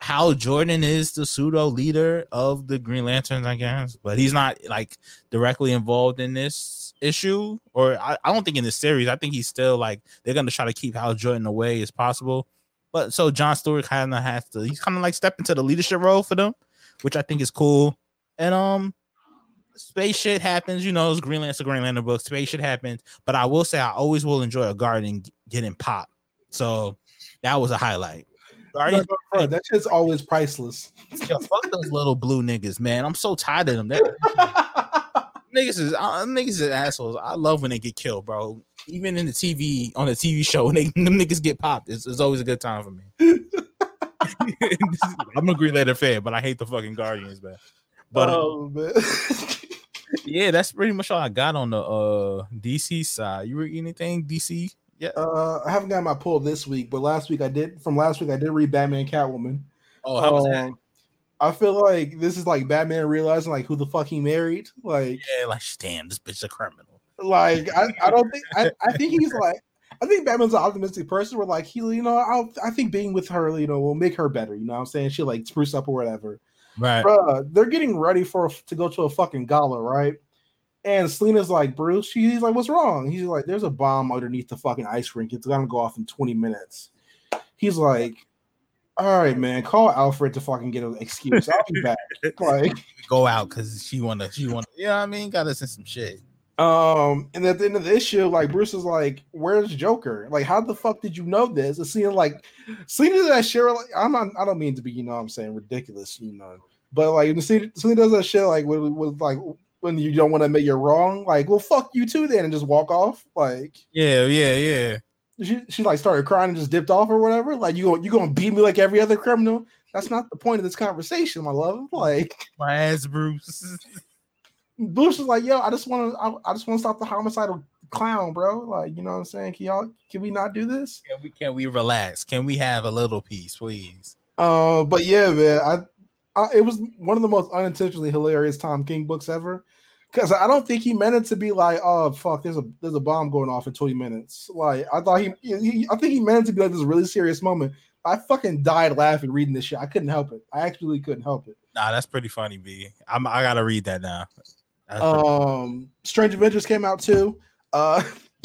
Hal Jordan is the pseudo leader of the Green Lanterns, I guess, but he's not like directly involved in this issue, or I, I don't think in this series. I think he's still like they're gonna try to keep Hal Jordan away as possible. But so John Stewart kind of has to, he's kind of like step into the leadership role for them, which I think is cool. And um, space shit happens, you know, it's Green Lantern, Green Lantern book, space shit happens. But I will say I always will enjoy a Guardian g- getting popped. So that was a highlight. Guardian, Bro, that shit's always priceless. yo, fuck those little blue niggas, man. I'm so tired of them. That, niggas is uh, niggas is assholes. I love when they get killed, bro. Even in the TV on the TV show, when they them niggas get popped, it's, it's always a good time for me. I'm a Green Lantern fan, but I hate the fucking Guardians, man. But uh, oh man. yeah, that's pretty much all I got on the uh DC side. You read anything DC? Yeah. Uh, I haven't got my pull this week, but last week I did. From last week, I did read Batman Catwoman. Oh, how was that? Um, I feel like this is like Batman realizing like who the fuck he married. Like, Yeah, like damn, this bitch a criminal. Like I, I don't think I, I think he's like I think Batman's an optimistic person. Where like he, you know, I'll, I think being with her, you know, will make her better. You know, what I'm saying she like spruce up or whatever. Right. Bruh, they're getting ready for to go to a fucking gala, right? And Selina's like, Bruce, she's like, what's wrong? He's like, there's a bomb underneath the fucking ice rink. It's gonna go off in 20 minutes. He's like, all right, man, call Alfred to fucking get an excuse. I'll be back. Like, Go out because she wanna she wanna yeah, I mean got us in some shit. Um, and at the end of the issue, like Bruce is like, "Where's Joker? Like, how the fuck did you know this?" And seeing like, does that shit. Like, I'm not, I don't mean to be, you know, what I'm saying ridiculous, you know, but like, Selina, Selina does that shit, like, with, with like when you don't want to admit you're wrong, like, well, fuck you too, then, and just walk off. Like, Yeah, yeah, yeah. she, she like started crying and just dipped off or whatever. Like, you go, you gonna beat me like every other criminal? That's not the point of this conversation, my love. Like, My ass Bruce. Bruce is like, yo, I just want to, I, I just want to stop the homicidal clown, bro. Like, you know what I'm saying? Can y'all, can we not do this? Can we can we relax? Can we have a little peace, please? Uh, but yeah, man, I, I, it was one of the most unintentionally hilarious Tom King books ever. Because I don't think he meant it to be like, oh fuck, there's a there's a bomb going off in 20 minutes. Like I thought he, he I think he meant it to be like this really serious moment. I fucking died laughing reading this shit. I couldn't help it. I actually couldn't help it. Nah, that's pretty funny, B. I'm I gotta read that now. That's Um, Strange Adventures came out too. Uh,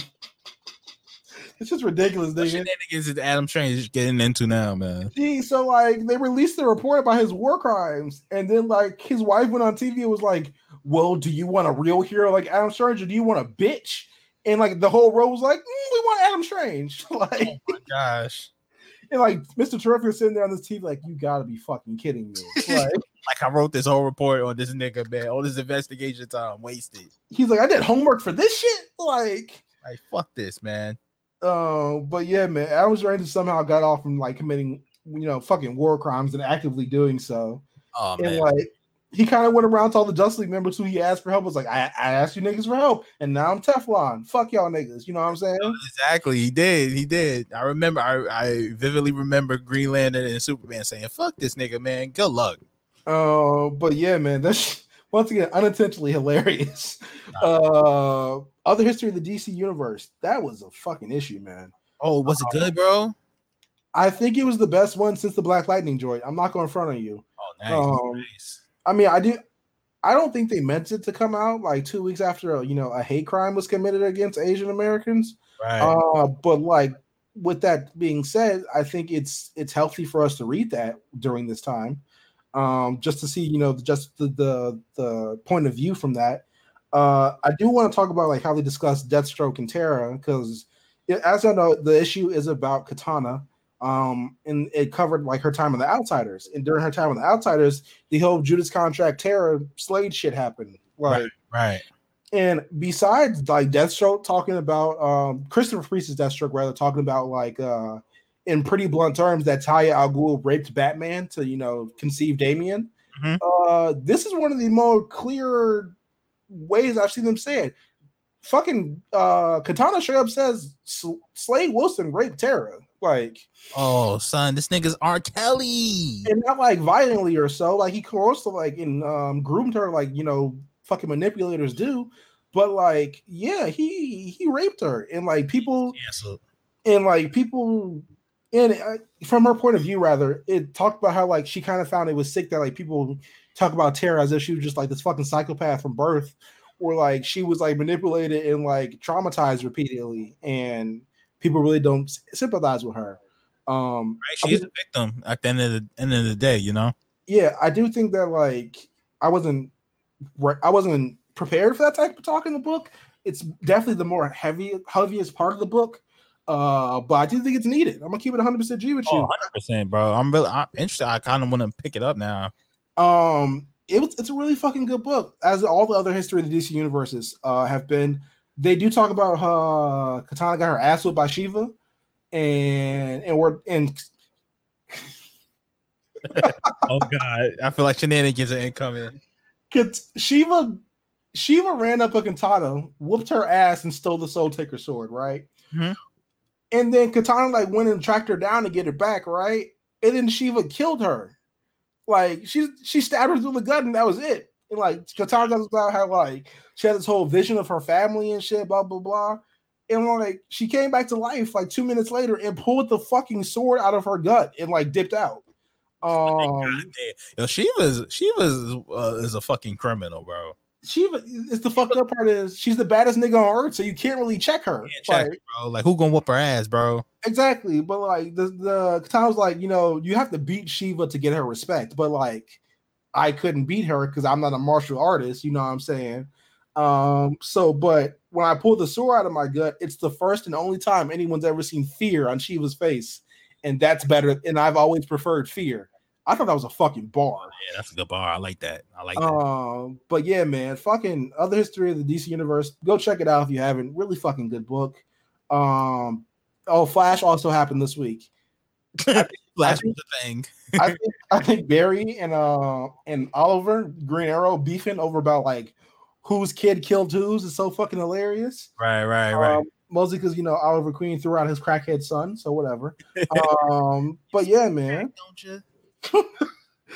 it's just ridiculous, what shenanigans is Adam Strange getting into now, man? Gee, so like they released the report about his war crimes, and then like his wife went on TV and was like, "Well, do you want a real hero like Adam Strange, or do you want a bitch?" And like the whole row was like, "Mm, "We want Adam Strange." like, Oh my gosh. and like Mr. Terrific was sitting there on this TV, like, "You gotta be fucking kidding me!" Like, Like I wrote this whole report on this nigga, man. All this investigation time wasted. he's like, "I did homework for this shit." Like, Like fuck this, man. uh, but yeah, man, Adam Strange somehow got off from like committing, you know, fucking war crimes and actively doing so. Oh and man. like he kind of went around to all the Justice League members who he asked for help. Was like, I, I asked you niggas for help, and now I'm Teflon. Fuck y'all niggas. You know what I'm saying? Exactly, he did. He did. I remember. I, I vividly remember Green Lantern and Superman saying, "Fuck this nigga, man. Good luck." Uh, but yeah, man, that's once again unintentionally hilarious. Uh, other history of the DC universe. That was a fucking issue, man. Oh, was it good, bro? I think it was the best one since the Black Lightning joint. I'm not going in front of you. Oh, nice. Um, nice. I mean, I do. I don't think they meant it to come out like two weeks after a, you know a hate crime was committed against Asian Americans. Right. Uh, but like with that being said, I think it's it's healthy for us to read that during this time, um, just to see you know just the the, the point of view from that. Uh, I do want to talk about like how they discuss Deathstroke and Terra because as I know, the issue is about Katana. Um, and it covered like her time in the Outsiders, and during her time in the Outsiders, the whole Judas Contract Terra Slade shit happened. Like, right. and besides like Deathstroke talking about um Christopher Priest's Deathstroke, rather talking about like uh in pretty blunt terms that Talia al Ghul raped Batman to you know conceive Damian. Mhm. Uh this is one of the more clear ways I've seen them say it. Fucking uh Katana straight up says Slade Wilson raped Terra. Like Oh, son, this nigga's R. Kelly. and not like violently or so. Like he coerced her, like and um groomed her, like you know, fucking manipulators do. But like, yeah, he he raped her, and like people, Yeah, so and like people, and uh, from her point of view, rather, it talked about how like she kind of found it was sick that like people talk about Terra as if she was just like this fucking psychopath from birth, or like she was like manipulated and like traumatized repeatedly, and people really don't sympathize with her. Um, right, she's a victim at the end of the end of the day, you know. yeah, I do think that like I wasn't I wasn't prepared for that type of talk in the book. It's definitely the more heavy heaviest part of the book. Uh, but I do think it's needed. I'm gonna keep it 100 percent G with you. 100 percent, bro. I'm really I'm interested. I kind of want to pick it up now. Um, it was it's a really fucking good book, as all the other history of the DC universes uh have been. They do talk about uh Katana got her ass whipped by Shiva, and and we're and Oh god, I feel like shenanigans are incoming. Kat- Shiva Shiva ran up a Katana, whooped her ass, and stole the Soul Taker sword, right? Mhm. And then Katana like went and tracked her down to get her back, right? And then Shiva killed her. Like she she stabbed her through the gut, and that was it. And like talks about how like she had this whole vision of her family and shit, blah blah blah. And like she came back to life like two minutes later and pulled the fucking sword out of her gut and like dipped out. Um, God. Yo, she was she was uh, is a fucking criminal, bro. She is the fucked up part is she's the baddest nigga on earth, so you can't really check her. Check Like, bro. Like who gonna whoop her ass, bro? Exactly, but like the the Katana's like you know you have to beat Shiva to get her respect, but like I couldn't beat her because I'm not a martial artist. You know what I'm saying? Um. So, but when I pull the sword out of my gut, it's the first and only time anyone's ever seen fear on Shiva's face, and that's better. And I've always preferred fear. I thought that was a fucking bar. Yeah, that's a good bar. I like that. I like that. Um, but yeah, man, fucking other history of the DC universe. Go check it out if you haven't. Really fucking good book. Um, oh, Flash also happened this week. Flash I was the thing. I think I think Barry and uh and Oliver Green Arrow beefing over about like whose kid killed whose is so fucking hilarious. Right, right, right. Um, mostly because you know Oliver Queen threw out his crackhead son, so whatever. um, but yeah, man, Don't you?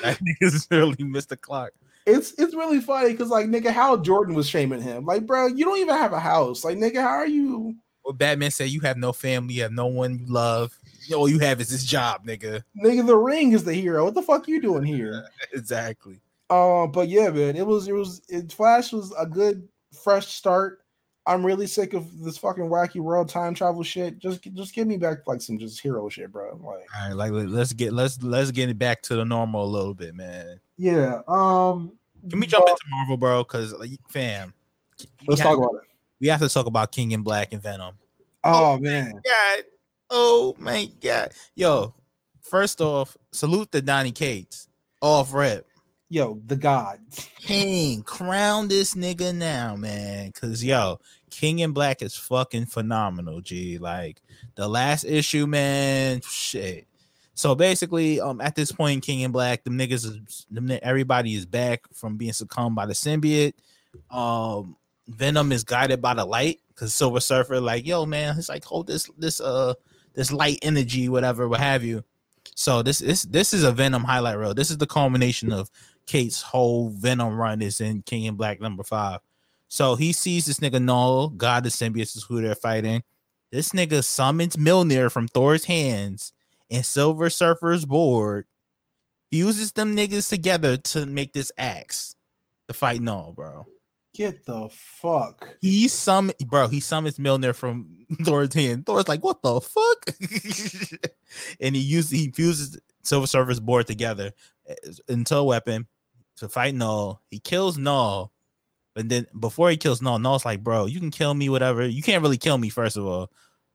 That nigga's really missed the clock. it's it's really funny because like nigga, Hal Jordan was shaming him. Like, bro, you don't even have a house. Like, nigga, how are you? Well, Batman said you have no family, you have no one you love. All you have is this job, nigga. Nigga, the ring is the hero. What the fuck you doing here? Exactly. Um, but yeah, man, it was it was it Flash was a good fresh start. I'm really sick of this fucking wacky world time travel shit. Just just give me back like some just hero shit, bro. Like All right, like let- let's get let's let's get it back to the normal a little bit, man. yeah. Um Can we jump but- into Marvel, bro? Because like, fam, let's have, talk about it. we have to talk about King in Black and Venom. Oh man. God, oh my God, yo! First off, salute to Donny Cates off rep. Yo, the gods. King, crown this nigga now, man. Cause yo, King in Black is fucking phenomenal, G. Like the last issue, man. Shit. So basically, um, at this point, King in Black, them niggas is them, everybody is back from being succumbed by the symbiote. Um, Venom is guided by the light because Silver Surfer, like, yo, man, it's like hold this this uh this light energy, whatever, what have you. So this this this is a Venom highlight reel. This is the culmination of Cates' whole Venom run is in King in Black number five. So he sees this nigga Null, God the symbiote is who they're fighting. This nigga summons Mjolnir from Thor's hands and Silver Surfer's board, fuses them niggas together to make this axe to fight Null, bro. Get the fuck. He summon, bro. He summons Mjolnir from Thor's hand. Thor's like, "What the fuck?" and he uses he fuses Silver Surfer's board together eh, into a weapon to fight Null. He kills Null, but then before he kills Null, Null's like, "Bro, you can kill me, whatever. You can't really kill me, first of all."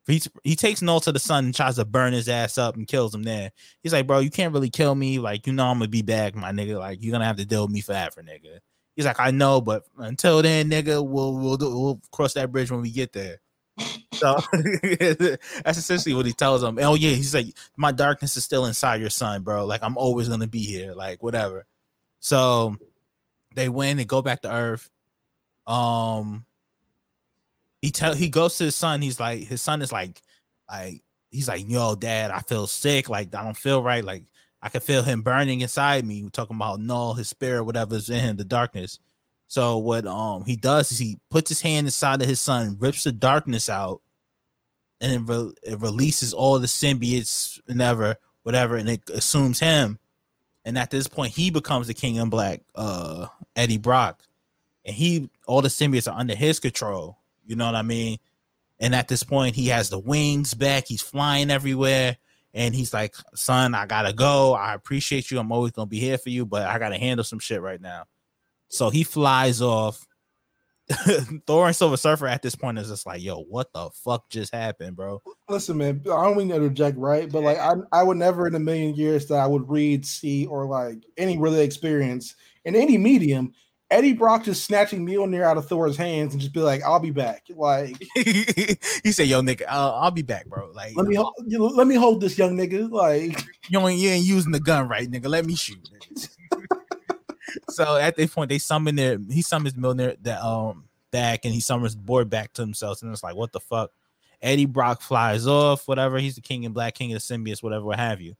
He, he takes Null to the sun and tries to burn his ass up and kills him there. He's like, bro, you can't really kill me. Like, you know, I'm gonna be back, my nigga. Like, you're gonna have to deal with me forever, nigga. He's like, I know, but until then, nigga, we'll we'll do, we'll cross that bridge when we get there. So that's essentially what he tells him. Oh yeah, he's like, my darkness is still inside your son, bro. Like I'm always gonna be here, like whatever. So they win. They go back to Earth. Um, he tell he goes to his son. He's like, his son is like, like he's like, yo, dad, I feel sick. Like I don't feel right. Like I can feel him burning inside me. We're talking about null, his spirit, whatever's in him, the darkness. So what um he does is he puts his hand inside of his son, rips the darkness out, and it, re- it releases all the symbiotes and ever whatever, and it assumes him. And at this point, he becomes the King in Black, uh, Eddie Brock, and he all the symbiotes are under his control. You know what I mean? And at this point, he has the wings back. He's flying everywhere. And he's like, son, I gotta go. I appreciate you. I'm always gonna be here for you, but I gotta handle some shit right now. So he flies off. Thor and Silver Surfer at this point is just like, yo, what the fuck just happened, bro? Listen, man, I don't mean to interject, right? But like, I, I would never in a million years that I would read, see, or like any really experience in any medium, Eddie Brock just snatching Mjolnir out of Thor's hands and just be like, "I'll be back." Like, he said, yo, nigga, I'll, I'll be back, bro. Like, let me ho- you let me hold this young nigga. Like, you ain't, you ain't using the gun right, nigga. Let me shoot. nigga. So at this point, they summon their he summons Mjolnir that um back and he summons board back to himself, and it's like, what the fuck? Eddie Brock flies off, whatever. He's the king in black, king of the symbiotes, whatever, what have you.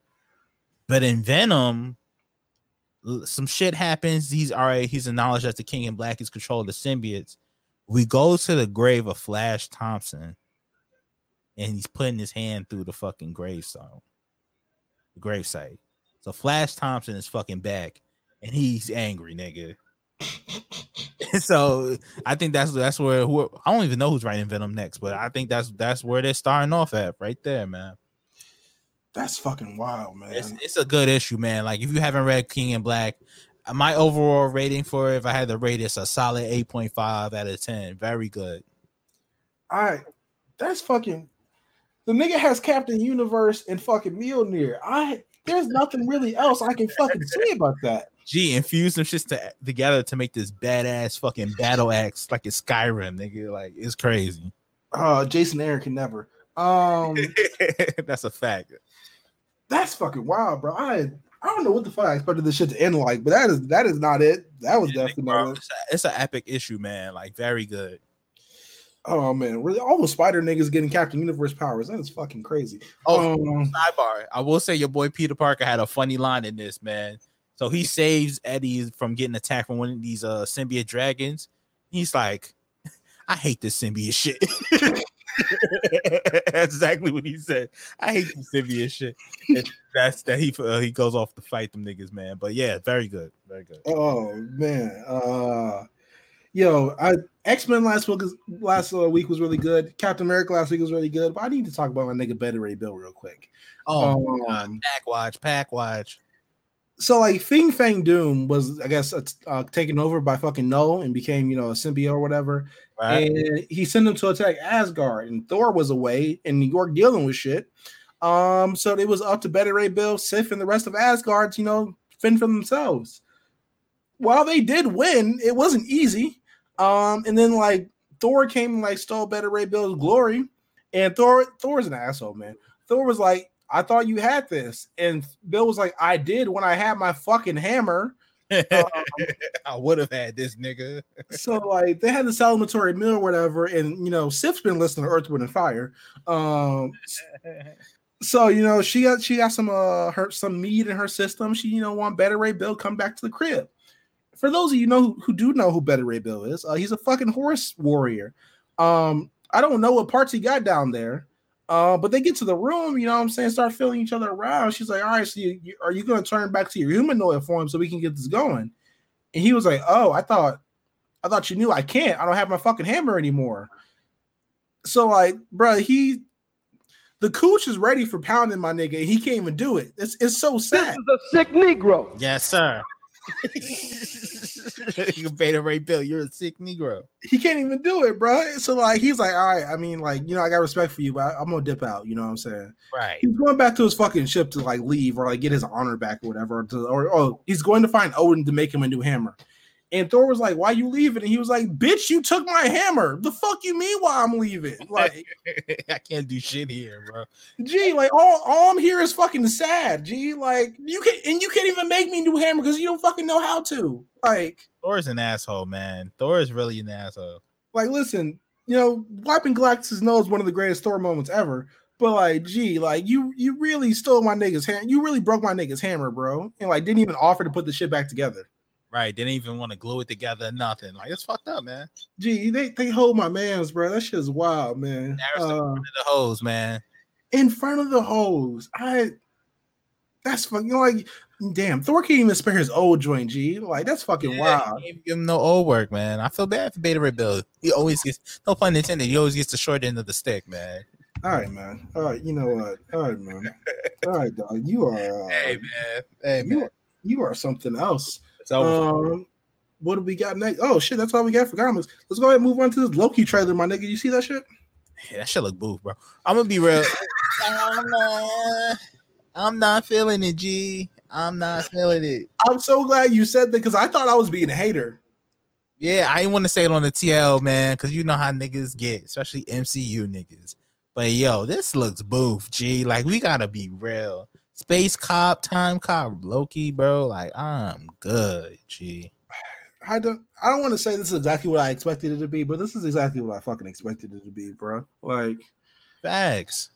But in Venom, some shit happens. He's all right. He's acknowledged as the king in black. He's controlled the symbiotes. We go to the grave of Flash Thompson, and he's putting his hand through the fucking gravestone, the gravesite. So Flash Thompson is fucking back, and he's angry, nigga. so I think that's that's where who I don't even know who's writing Venom next, but I think that's that's where they're starting off at right there, man. That's fucking wild, man. It's, it's a good issue, man. Like if you haven't read King in Black, uh, my overall rating for it, if I had to rate it, it's a solid 8.5 out of 10. Very good. All right, that's fucking. The nigga has Captain Universe and fucking Mjolnir. I there's nothing really else I can fucking say about that. Gee, infuse them shits to, together to make this badass fucking battle axe like it's Skyrim, nigga. Like it's crazy. Uh, Jason Aaron can never. Um, That's a fact. that's fucking wild, bro. I I don't know what the fuck I expected this shit to end like, but that is that is not it. That was definitely Bro, not it. it's, a, it's an epic issue, man. Like very good. Oh man, really? All the spider niggas getting Captain Universe powers. That is fucking crazy. Oh, Um, sidebar. I will say your boy Peter Parker had a funny line in this, man. So he saves Eddie from getting attacked from one of these uh symbiote dragons. He's like, I hate this symbiote shit. That's exactly what he said. I hate this symbiote shit. And that's that he uh, he goes off to fight them niggas, man. But yeah, very good, very good. Oh man, uh, yo, I X Men last week last uh, week was really good. Captain America last week was really good. But I need to talk about my nigga Beta Ray Bill real quick. Oh, Um, pack watch, pack watch. So like Fin Fang Foom was, I guess, uh, taken over by fucking Null and became, you know, a symbiote or whatever. Right? And he sent him to attack Asgard, and Thor was away in New York dealing with shit. Um, so it was up to Beta Ray Bill, Sif, and the rest of Asgard, to, you know, fend for themselves. While they did win, it wasn't easy. Um, and then like Thor came and like stole Beta Ray Bill's glory, and Thor Thor's an asshole, man. Thor was like, I thought you had this. And Bill was like, I did when I had my fucking hammer. I would have had this nigga. so like they had the celebratory meal or whatever, and you know, Sif's been listening to Earth, Wind, and Fire. Um so you know, she got she got some uh her some meat in her system. She, you know, want Beta Ray Bill come back to the crib. For those of you know who, who do know who Beta Ray Bill is, uh, he's a fucking horse warrior. Um, I don't know what parts he got down there. Uh, but they get to the room, you know what I'm saying, start feeling each other around. She's like, All right, so you, you, are you going to turn back to your humanoid form so we can get this going? And he was like, Oh, I thought, I thought you knew I can't. I don't have my fucking hammer anymore. So, like, bro, he, the cooch is ready for pounding my nigga, and he can't even do it. It's, it's so sad. This is a sick Negro. Yes, sir. you beta Ray Bill, you're a sick Negro. He can't even do it, bro. So, like, he's like, All right, I mean, like, you know, I got respect for you, but I, I'm going to dip out. You know what I'm saying? Right. he's going back to his fucking ship to like leave or like get his honor back or whatever. Or, to, or oh, he's going to find Odin to make him a new hammer. And Thor was like, "Why you leaving?" And he was like, "Bitch, you took my hammer. The fuck you mean? Why I'm leaving? Like, I can't do shit here, bro. gee, like all, all I'm here is fucking sad. Gee, like you can and you can't even make me a new hammer because you don't fucking know how to. Like, Thor's an asshole, man. Thor is really an asshole. like listen, you know, wiping Galactus' nose one of the greatest Thor moments ever. But like, gee, like you you really stole my nigga's hand. You really broke my nigga's hammer, bro. And like didn't even offer to put the shit back together. Right. They didn't even want to glue it together, nothing. Like it's fucked up, man. Gee, they, they hold my man's, bro. That shit's wild, man. Embarrassed in Uh, front of the hose, man. in front of the hose. I that's fucking you know, like damn, Thor can't even spare his old joint, G. Like that's fucking Yeah, wild. he give him no old work, man. I feel bad for Beta Bill. He always gets no pun intended. He always gets the short end of the stick, man. All right, man. All right, you know what? All right, man. All right, dog. You are uh, Hey man. Hey you are, you are something else. It's over. Um, what do we got next? Oh shit, that's all we got for comics. Let's go ahead and move on to this Loki trailer, my nigga. You see that shit? Yeah, that shit look boof, bro. I'm gonna be real. I'm not, I'm not feeling it, G. I'm not feeling it. I'm so glad you said that because I thought I was being a hater. Yeah, I didn't want to say it on the TL, man, because you know how niggas get, especially MCU niggas. But yo, this looks boof, G. Like we gotta be real. Space cop, time cop, Loki, bro. Like I'm good, G. I don't I don't want to say this is exactly what I expected it to be, but this is exactly what I fucking expected it to be, bro. Like Facts.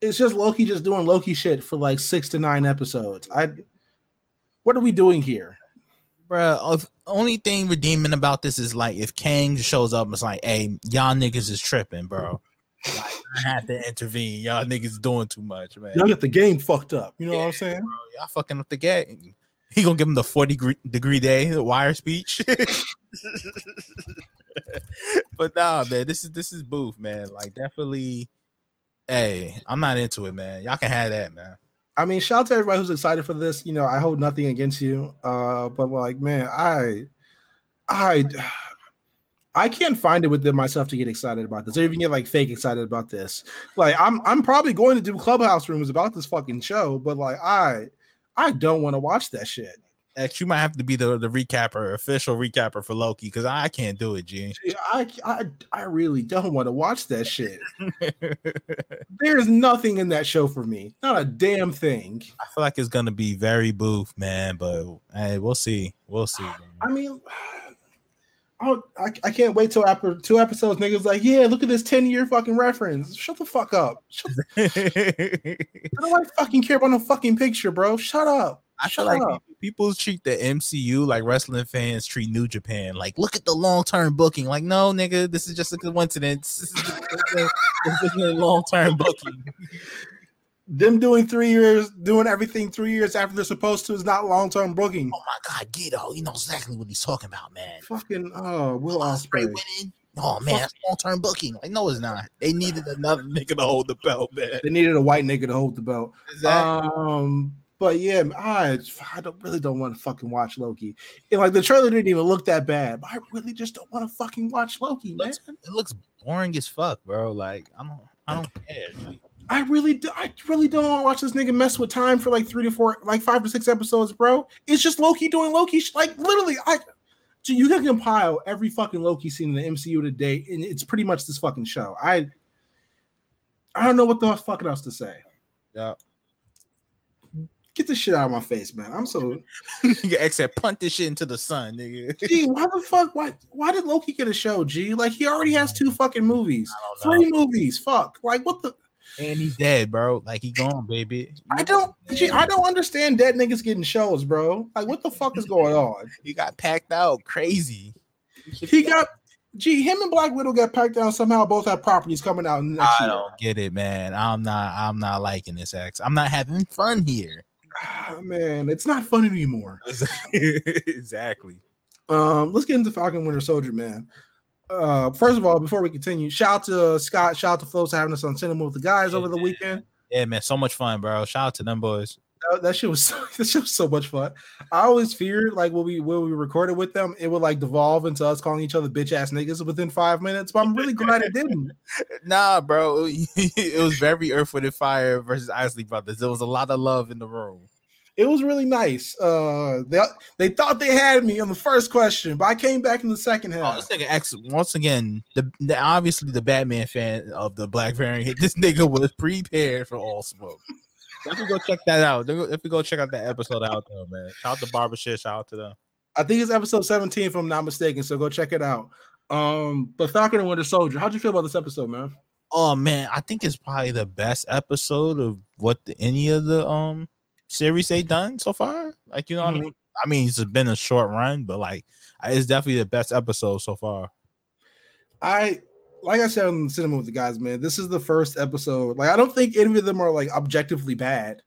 it's just Loki just doing Loki shit for like six to nine episodes. I what are we doing here? bro? only thing redeeming about this is like if Kang shows up, it's like, hey, y'all niggas is tripping, bro. Like, I have to intervene. Y'all niggas doing too much, man. Y'all get the game fucked up. You know what I'm saying? Bro, y'all fucking up the game. He gonna give him the 40 degree, degree day the wire speech. but nah, man, this is this is booth, man. Like definitely hey, I'm not into it, man. Y'all can have that, man. I mean, shout out to everybody who's excited for this. You know, I hold nothing against you. Uh, but like, man, I I I can't find it within myself to get excited about this, or even get like fake excited about this. Like, I'm I'm probably going to do clubhouse rooms about this fucking show, but like, I I don't want to watch that shit. X, you might have to be the, the recapper, official recapper for Loki, because I can't do it, G. I, I I really don't want to watch that shit. There's nothing in that show for me. Not a damn thing. I feel like it's gonna be very booth, man. But hey, we'll see. We'll see. Man. I mean, I, I, I can't wait till after two episodes. Niggas like, yeah, look at this ten year fucking reference. Shut the fuck up. Shut I don't like fucking care about no fucking picture, bro. Shut up. I feel like people treat the MCU like wrestling fans treat New Japan. Like, look at the long term booking. Like, no, nigga, this is just a coincidence. This is, this is a long term booking. Them doing three years, doing everything three years after they're supposed to is not long term booking. Oh my god, Guido, you know exactly what he's talking about, man. Fucking oh, Will Ospreay winning. Oh man, that's long term booking. Like, no, it's not. They needed another nigga to hold the belt, man. They needed a white nigga to hold the belt. Exactly. Um, but yeah, I I don't really don't want to fucking watch Loki. And like the trailer didn't even look that bad. But I really just don't want to fucking watch Loki, man. It looks boring as fuck, bro. Like I don't I don't care. I really do, I really don't want to watch this nigga mess with time for like three to four, like five to six episodes, bro. It's just Loki doing Loki. Like literally, I you can compile every fucking Loki scene in the MCU today, and it's pretty much this fucking show. I I don't know what the fuck else to say. Yeah. Get this shit out of my face, man. I'm so except punt this shit into the sun, nigga. Gee, why the fuck? Why why did Loki get a show? G, like he already has two fucking movies, three movies. Fuck, like what the? And he's dead, bro. Like he gone, baby. I don't, gee, I don't understand dead niggas getting shows, bro. Like what the fuck is going on? he got packed out, crazy. He got Gee, him and Black Widow got packed out Somehow, both have properties coming out next I year. don't get it, man. I'm not. I'm not liking this. X. I'm not having fun here. Ah, man, it's not fun anymore. exactly. Um, let's get into Falcon Winter Soldier, man. Uh, first of all, before we continue, shout out to Scott, shout out to Flows having us on cinema with the guys yeah, over the man. weekend. Yeah, man, so much fun, bro. Shout out to them boys. That, that shit was so, that shit was so much fun. I always feared like when we when we recorded with them, it would like devolve into us calling each other bitch ass niggas within five minutes. But I'm really glad it didn't. nah, bro, it was very Earth Wind and Fire versus Isley Brothers. There was a lot of love in the room. It was really nice. Uh, they they thought they had me on the first question, but I came back in the second half. Oh, this nigga X once again. The, the obviously the Batman fan of the Black variant. This nigga was prepared for all smoke. If we go check that out, if we go check out that episode out there, man. Shout out to Barber Shit. Shout out to them. I think it's episode 17, if I'm not mistaken. So go check it out. Um, but Falcon and Winter Soldier, how'd you feel about this episode, man? Oh man, I think it's probably the best episode of what the, any of the um series they done so far. Like you know, mm-hmm. what I mean, I mean, it's been a short run, but like it's definitely the best episode so far. I like I said on the cinema with the guys, man. This is the first episode. Like I don't think any of them are like objectively bad,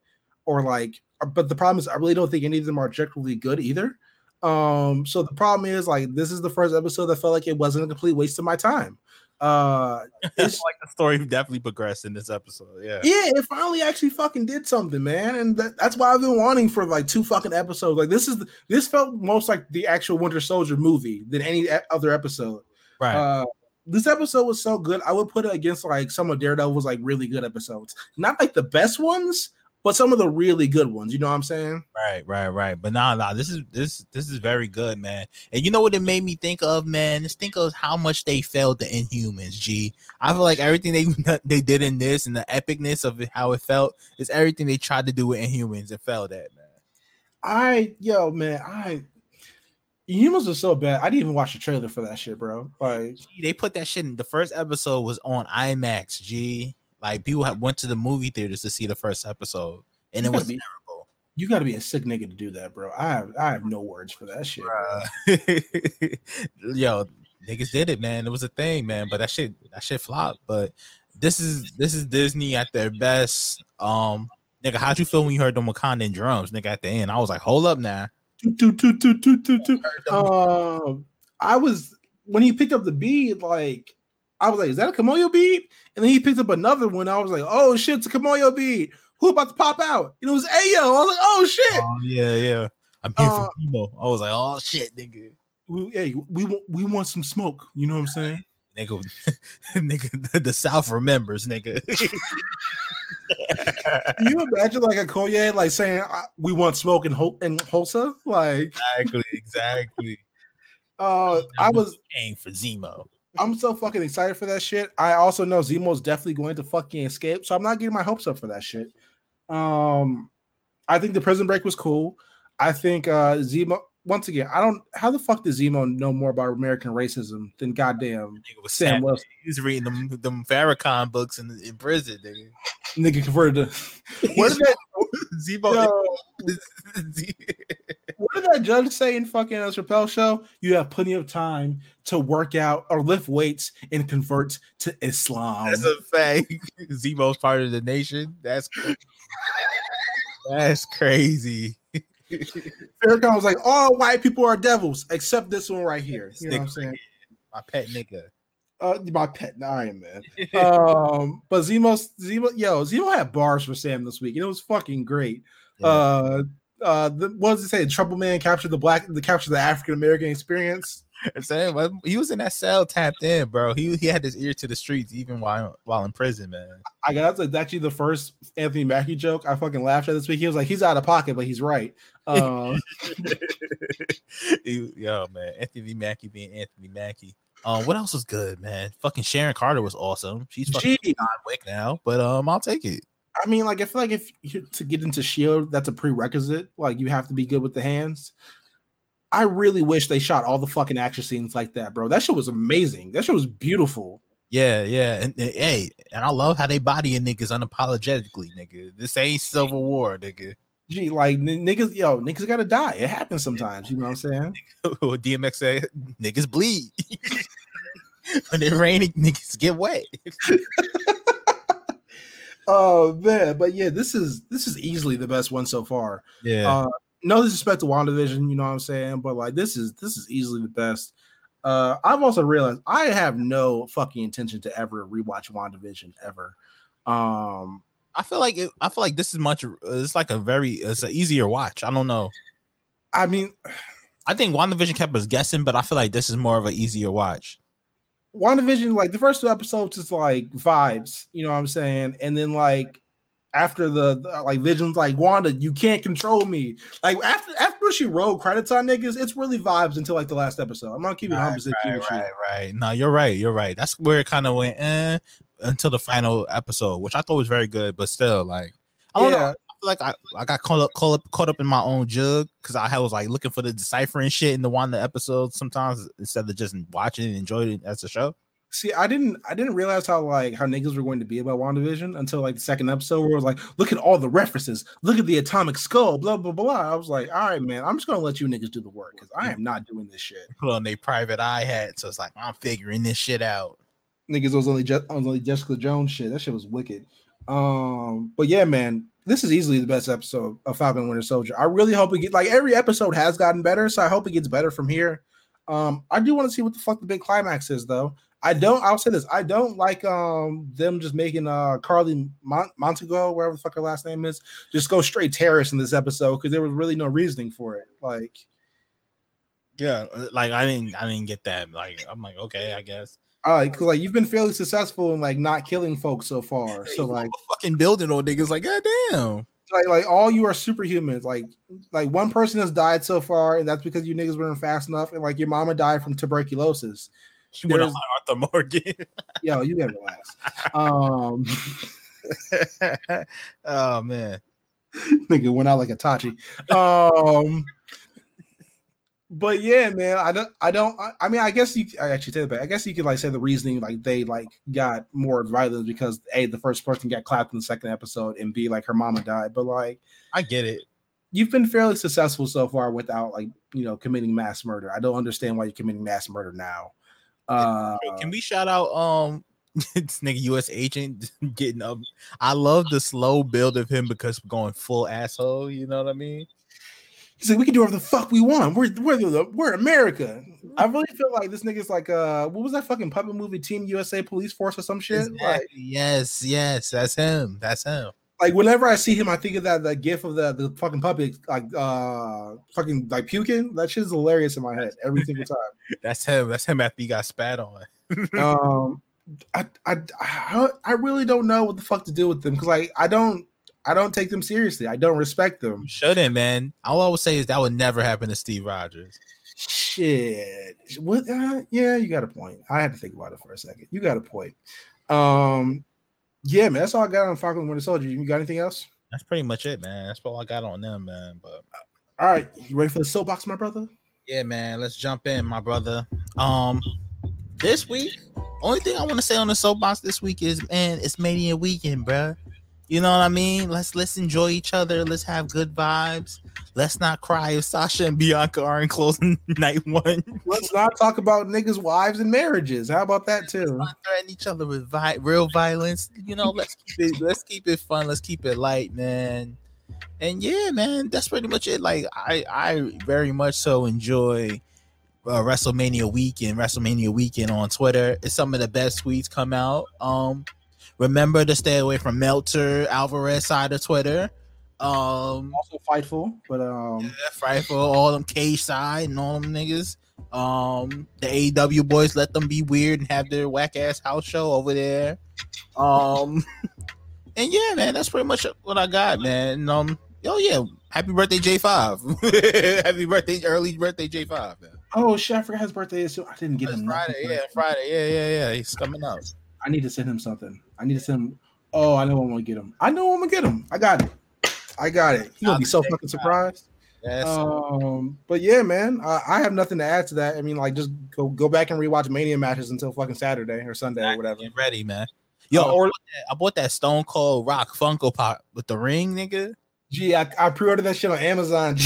or like. But the problem is, I really don't think any of them are objectively good either. Um, so the problem is, like, this is the first episode that felt like it wasn't a complete waste of my time. Uh, it's like the story definitely progressed in this episode. Yeah, yeah, it finally actually fucking did something, man, and that, that's why I've been wanting for like two fucking episodes. Like this is this felt most like the actual Winter Soldier movie than any other episode. Right. Uh, this episode was so good. I would put it against like some of Daredevil's like really good episodes. Not like the best ones, but some of the really good ones. You know what I'm saying? Right, right, right. But nah, nah. This is this this is very good, man. And you know what it made me think of, man? Just think of how much they failed the Inhumans. G. I feel like everything they they did in this and the epicness of how it felt is everything they tried to do with Inhumans and failed at, man. I yo man, I Humans are so bad. I didn't even watch the trailer for that shit, bro. Like Gee, they put that shit in the first episode was on IMAX. G, like people have went to the movie theaters to see the first episode, and it was be, terrible. You got to be a sick nigga to do that, bro. I have I have no words for that shit. Yo, niggas did it, man. It was a thing, man. But that shit, that shit flopped. But this is this is Disney at their best. Um, nigga, how'd you feel when you heard the Wakandan drums, nigga? At the end, I was like, hold up now. Um, I was when he picked up the beat, like I was like, is that a Kamoyo beat? And then he picked up another one. I was like, oh shit, it's a Kamoyo beat. Who about to pop out? And it was Ayo. I was like, oh shit. Oh, yeah, yeah. I'm here uh, for Zemo. I was like, oh shit, nigga. We, hey, we want we want some smoke. You know what I'm saying? Nigga, nigga, the, the South remembers, nigga. Can you imagine like Okoye like saying we want smoke in Ho- in Hulsa? Like exactly, exactly. Uh, I was aiming for Zemo. I'm so fucking excited for that shit. I also know Zemo's definitely going to fucking escape, so I'm not getting my hopes up for that shit. Um, I think the prison break was cool. I think uh Zemo once again, I don't. How the fuck does Zemo know more about American racism than goddamn Sam, Sam Wilson? He's reading them them Farrakhan books in, in prison. Nigga, nigga converted to. Did that Zemo? Yo, what did that judge say in fucking uh, Chappelle show? You have plenty of time to work out or lift weights and convert to Islam. That's a fact. Zemo's part of the nation. That's that's crazy. Farrakhan was like, all white people are devils except this one right here. You know what I'm saying? My pet nigga. Uh, my pet Iron Man. um, but Zemo, Zemo, yo, Zemo had bars for Sam this week, and it was fucking great. Yeah. Uh, uh, the, what does it say? Trouble Man captured the black, the capture the African American experience. saying he was in that cell tapped in, bro. He he had his ear to the streets even while while in prison, man. I got that's actually the first Anthony Mackie joke I fucking laughed at this week. He was like, he's out of pocket, but he's right. Um, yo, man, Anthony Mackie being Anthony Mackie. Um, what else was good, man? Fucking Sharon Carter was awesome. She's fucking Gee. Wick now, but um, I'll take it. I mean, like, I feel like if you to get into Shield, that's a prerequisite. Like, you have to be good with the hands. I really wish they shot all the fucking action scenes like that, bro. That shit was amazing. That shit was beautiful. Yeah, yeah, and, and hey, and I love how they body bodying niggas unapologetically, nigga. This ain't Civil War, nigga. Gee, like n- niggas, yo, niggas gotta die. It happens sometimes. You know what I'm saying? Or DMX say niggas bleed. when it raining, niggas get wet. oh man, but yeah, this is this is easily the best one so far. Yeah. Uh, no disrespect to WandaVision, you know what I'm saying, but like this is this is easily the best. Uh, I've also realized I have no fucking intention to ever rewatch WandaVision ever. Um, I feel like it, I feel like this is much. Uh, it's like a very it's an easier watch. I don't know. I mean, I think WandaVision kept us guessing, but I feel like this is more of an easier watch. WandaVision, like the first two episodes, is like vibes. You know what I'm saying, and then like after the, the, like Vision's like Wanda, you can't control me. Like after after she rolled credits on niggas, it's really vibes until like the last episode. I'm gonna keep it right, opposite. Right, right, right. No, you're right. You're right. That's where it kind of went eh, until the final episode, which I thought was very good, but still, like I don't yeah. know. I like I, I got caught up, caught up caught up in my own jug because I was like looking for the deciphering shit in the one the episodes sometimes instead of just watching and enjoying it as a show. See, I didn't I didn't realize how like how niggas were going to be about WandaVision until like the second episode where it was like, look at all the references, look at the atomic skull, blah blah blah. I was like, all right, man, I'm just gonna let you niggas do the work because I am not doing this shit. Put on their private eye hat, so it's like I'm figuring this shit out. Niggas was only just was only Jessica Jones shit. That shit was wicked. Um, but yeah, man, this is easily the best episode of Falcon Winter Soldier. I really hope it get like every episode has gotten better, so I hope it gets better from here. Um, I do want to see what the fuck the big climax is though. I don't. I'll say this. I don't like um them just making uh Karli Mont- Montego, wherever the fuck her last name is, just go straight terrorist in this episode because there was really no reasoning for it. Like, yeah, uh, like I didn't, I didn't get that. Like, I'm like, okay, I guess. All right, cause like you've been fairly successful in like not killing folks so far. So like fucking building on niggas, like goddamn. Like, like all you are superhumans. Like, like one person has died so far, and that's because you niggas weren't fast enough. And like your mama died from tuberculosis. She went on Arthur Morgan. yo, you never last. Um, oh man, nigga went out like a tachi. Um, but yeah, man, I don't, I don't, I, I mean, I guess you, I actually say that, I guess you could like say the reasoning, like they like got more violence because a the first person got clapped in the second episode, and b like her mama died. But like, I get it. you've been fairly successful so far without like you know committing mass murder. I don't understand why you're committing mass murder now. Uh, Can we shout out um this nigga U.S. agent getting up? I love the slow build of him because we're going full asshole. You know what I mean? he's like, we can do whatever the fuck we want. We're we're the, we're America. I really feel like this nigga's like uh, what was that fucking puppet movie, Team USA Police Force or some shit? Exactly. Like, yes, yes, that's him. That's him. Like whenever I see him, I think of that the gif of the the fucking puppet like uh fucking like puking. That shit is hilarious in my head every single time. That's him. That's him after he got spat on. um I, I I I really don't know what the fuck to do with them because like I don't I don't take them seriously. I don't respect them. You shouldn't, man. All I would say is that would never happen to Steve Rogers. Shit. What uh, yeah, you got a point. I had to think about it for a second. You got a point. Um yeah, man, that's all I got on Falcon Winter Soldier. You got anything else? That's pretty much it, man. That's all I got on them, man. But All right, you ready for the soapbox, my brother? yeah, man, let's jump in, my brother. Um, this week, only thing I want to say on the soapbox this week is, man, it's Mania weekend, bruh. You know what I mean? Let's let's enjoy each other. Let's have good vibes. Let's not cry if Sasha and Bianca are in closing night one. Let's not talk about niggas' wives and marriages. How about that too? not threaten each other with vi- real violence. You know, let's keep it let's keep it fun. Let's keep it light, man. And yeah, man, that's pretty much it. Like I I very much so enjoy uh, WrestleMania weekend, WrestleMania weekend on Twitter. It's some of the best tweets come out. Um, remember to stay away from Meltzer Alvarez side of Twitter. Um, Also fightful, but um yeah, Fightful, all them cage side and all them niggas. Um, the AEW boys let them be weird and have their whack ass house show over there. Um, and yeah, man, that's pretty much what I got, man. And, um, oh yeah, happy birthday J Five, happy birthday, early birthday J Five, man. oh shit, I forgot his birthday is. So I didn't get him Friday, yeah, Friday, yeah, yeah, yeah. He's coming out. I need to send him something. I need to send him. Oh, I know I'm gonna get him. I know I'm gonna get him. I got it. I got it. He's gonna be so fucking surprised. Yes, Um, but yeah, man, I, I have nothing to add to that. I mean, like, just go go back and rewatch Mania matches until fucking Saturday or Sunday or whatever. Get ready, man. Yo, Uh, I bought that- I bought that Stone Cold Rock Funko Pop with the ring, nigga. gee, I, I pre-ordered that shit on Amazon.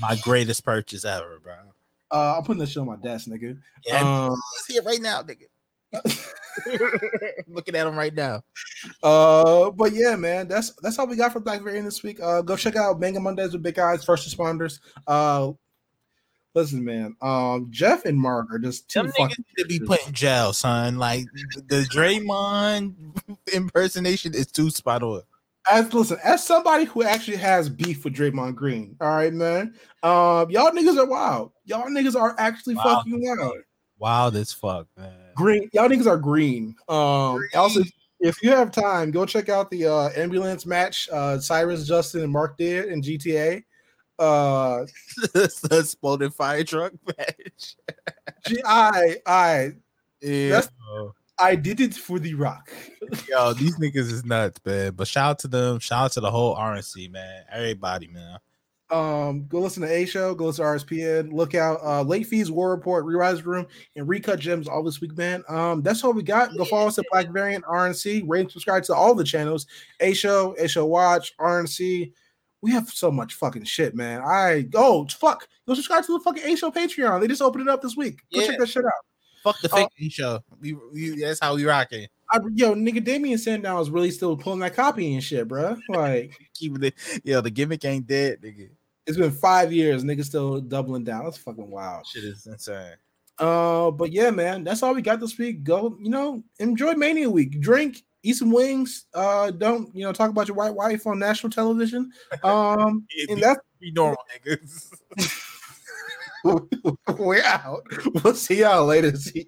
My greatest purchase ever, bro. uh, I'm putting that shit on my desk, nigga. Yeah, Um, He's here right now, nigga. Looking at him right now. Uh, but yeah, man, that's that's all we got for Black Variant this week. Uh, go check out Manga Mondays with Big Eyes, First Responders. Uh, listen, man, um, Jeff and Mark are just too Them niggas fucking. need to be put in jail, son. Like the Draymond impersonation is too spot on. As listen, as somebody who actually has beef with Draymond Green, all right, man. Um, y'all niggas are wild. Y'all niggas are actually Wild fucking wild. Wild as fuck, man. Green, y'all niggas are green. Um, also, if you have time, go check out the uh ambulance match. Uh, Cyrus, Justin, and Mark did in GTA. Uh, the exploded fire truck match. G- I, I, Yeah. That's- I did it for the Rock. Yo, these niggas is nuts, man. But shout out to them. Shout out to the whole RNC, man. Everybody, man. Um, go listen to A Show, go listen to RSPN, look out uh late fees, war report, rewise room, and recut gems all this week, man. Um, that's all we got. Go follow us at Black Variant RNC, rate and subscribe to all the channels, A Show, A Show Watch, RNC. We have so much fucking shit, man. I oh fuck, go subscribe to the fucking A Show Patreon. They just opened it up this week. Go Yeah. check that shit out. Fuck the Oh. fake news show. We, we, that's how we rocking. I, yo, nigga, Damien Sandow is really still pulling that copy and shit, bro. Like Keeping it. Yo, the gimmick ain't dead, nigga. it's been five years, nigga, still doubling down. That's fucking wild. Shit is insane. Uh, but yeah, man, that's all we got this week. Go, you know, enjoy Mania Week. Drink, eat some wings. Uh, don't you know talk about your white wife on national television. Um, and that's We normal niggas. we're out. We'll see y'all later. See.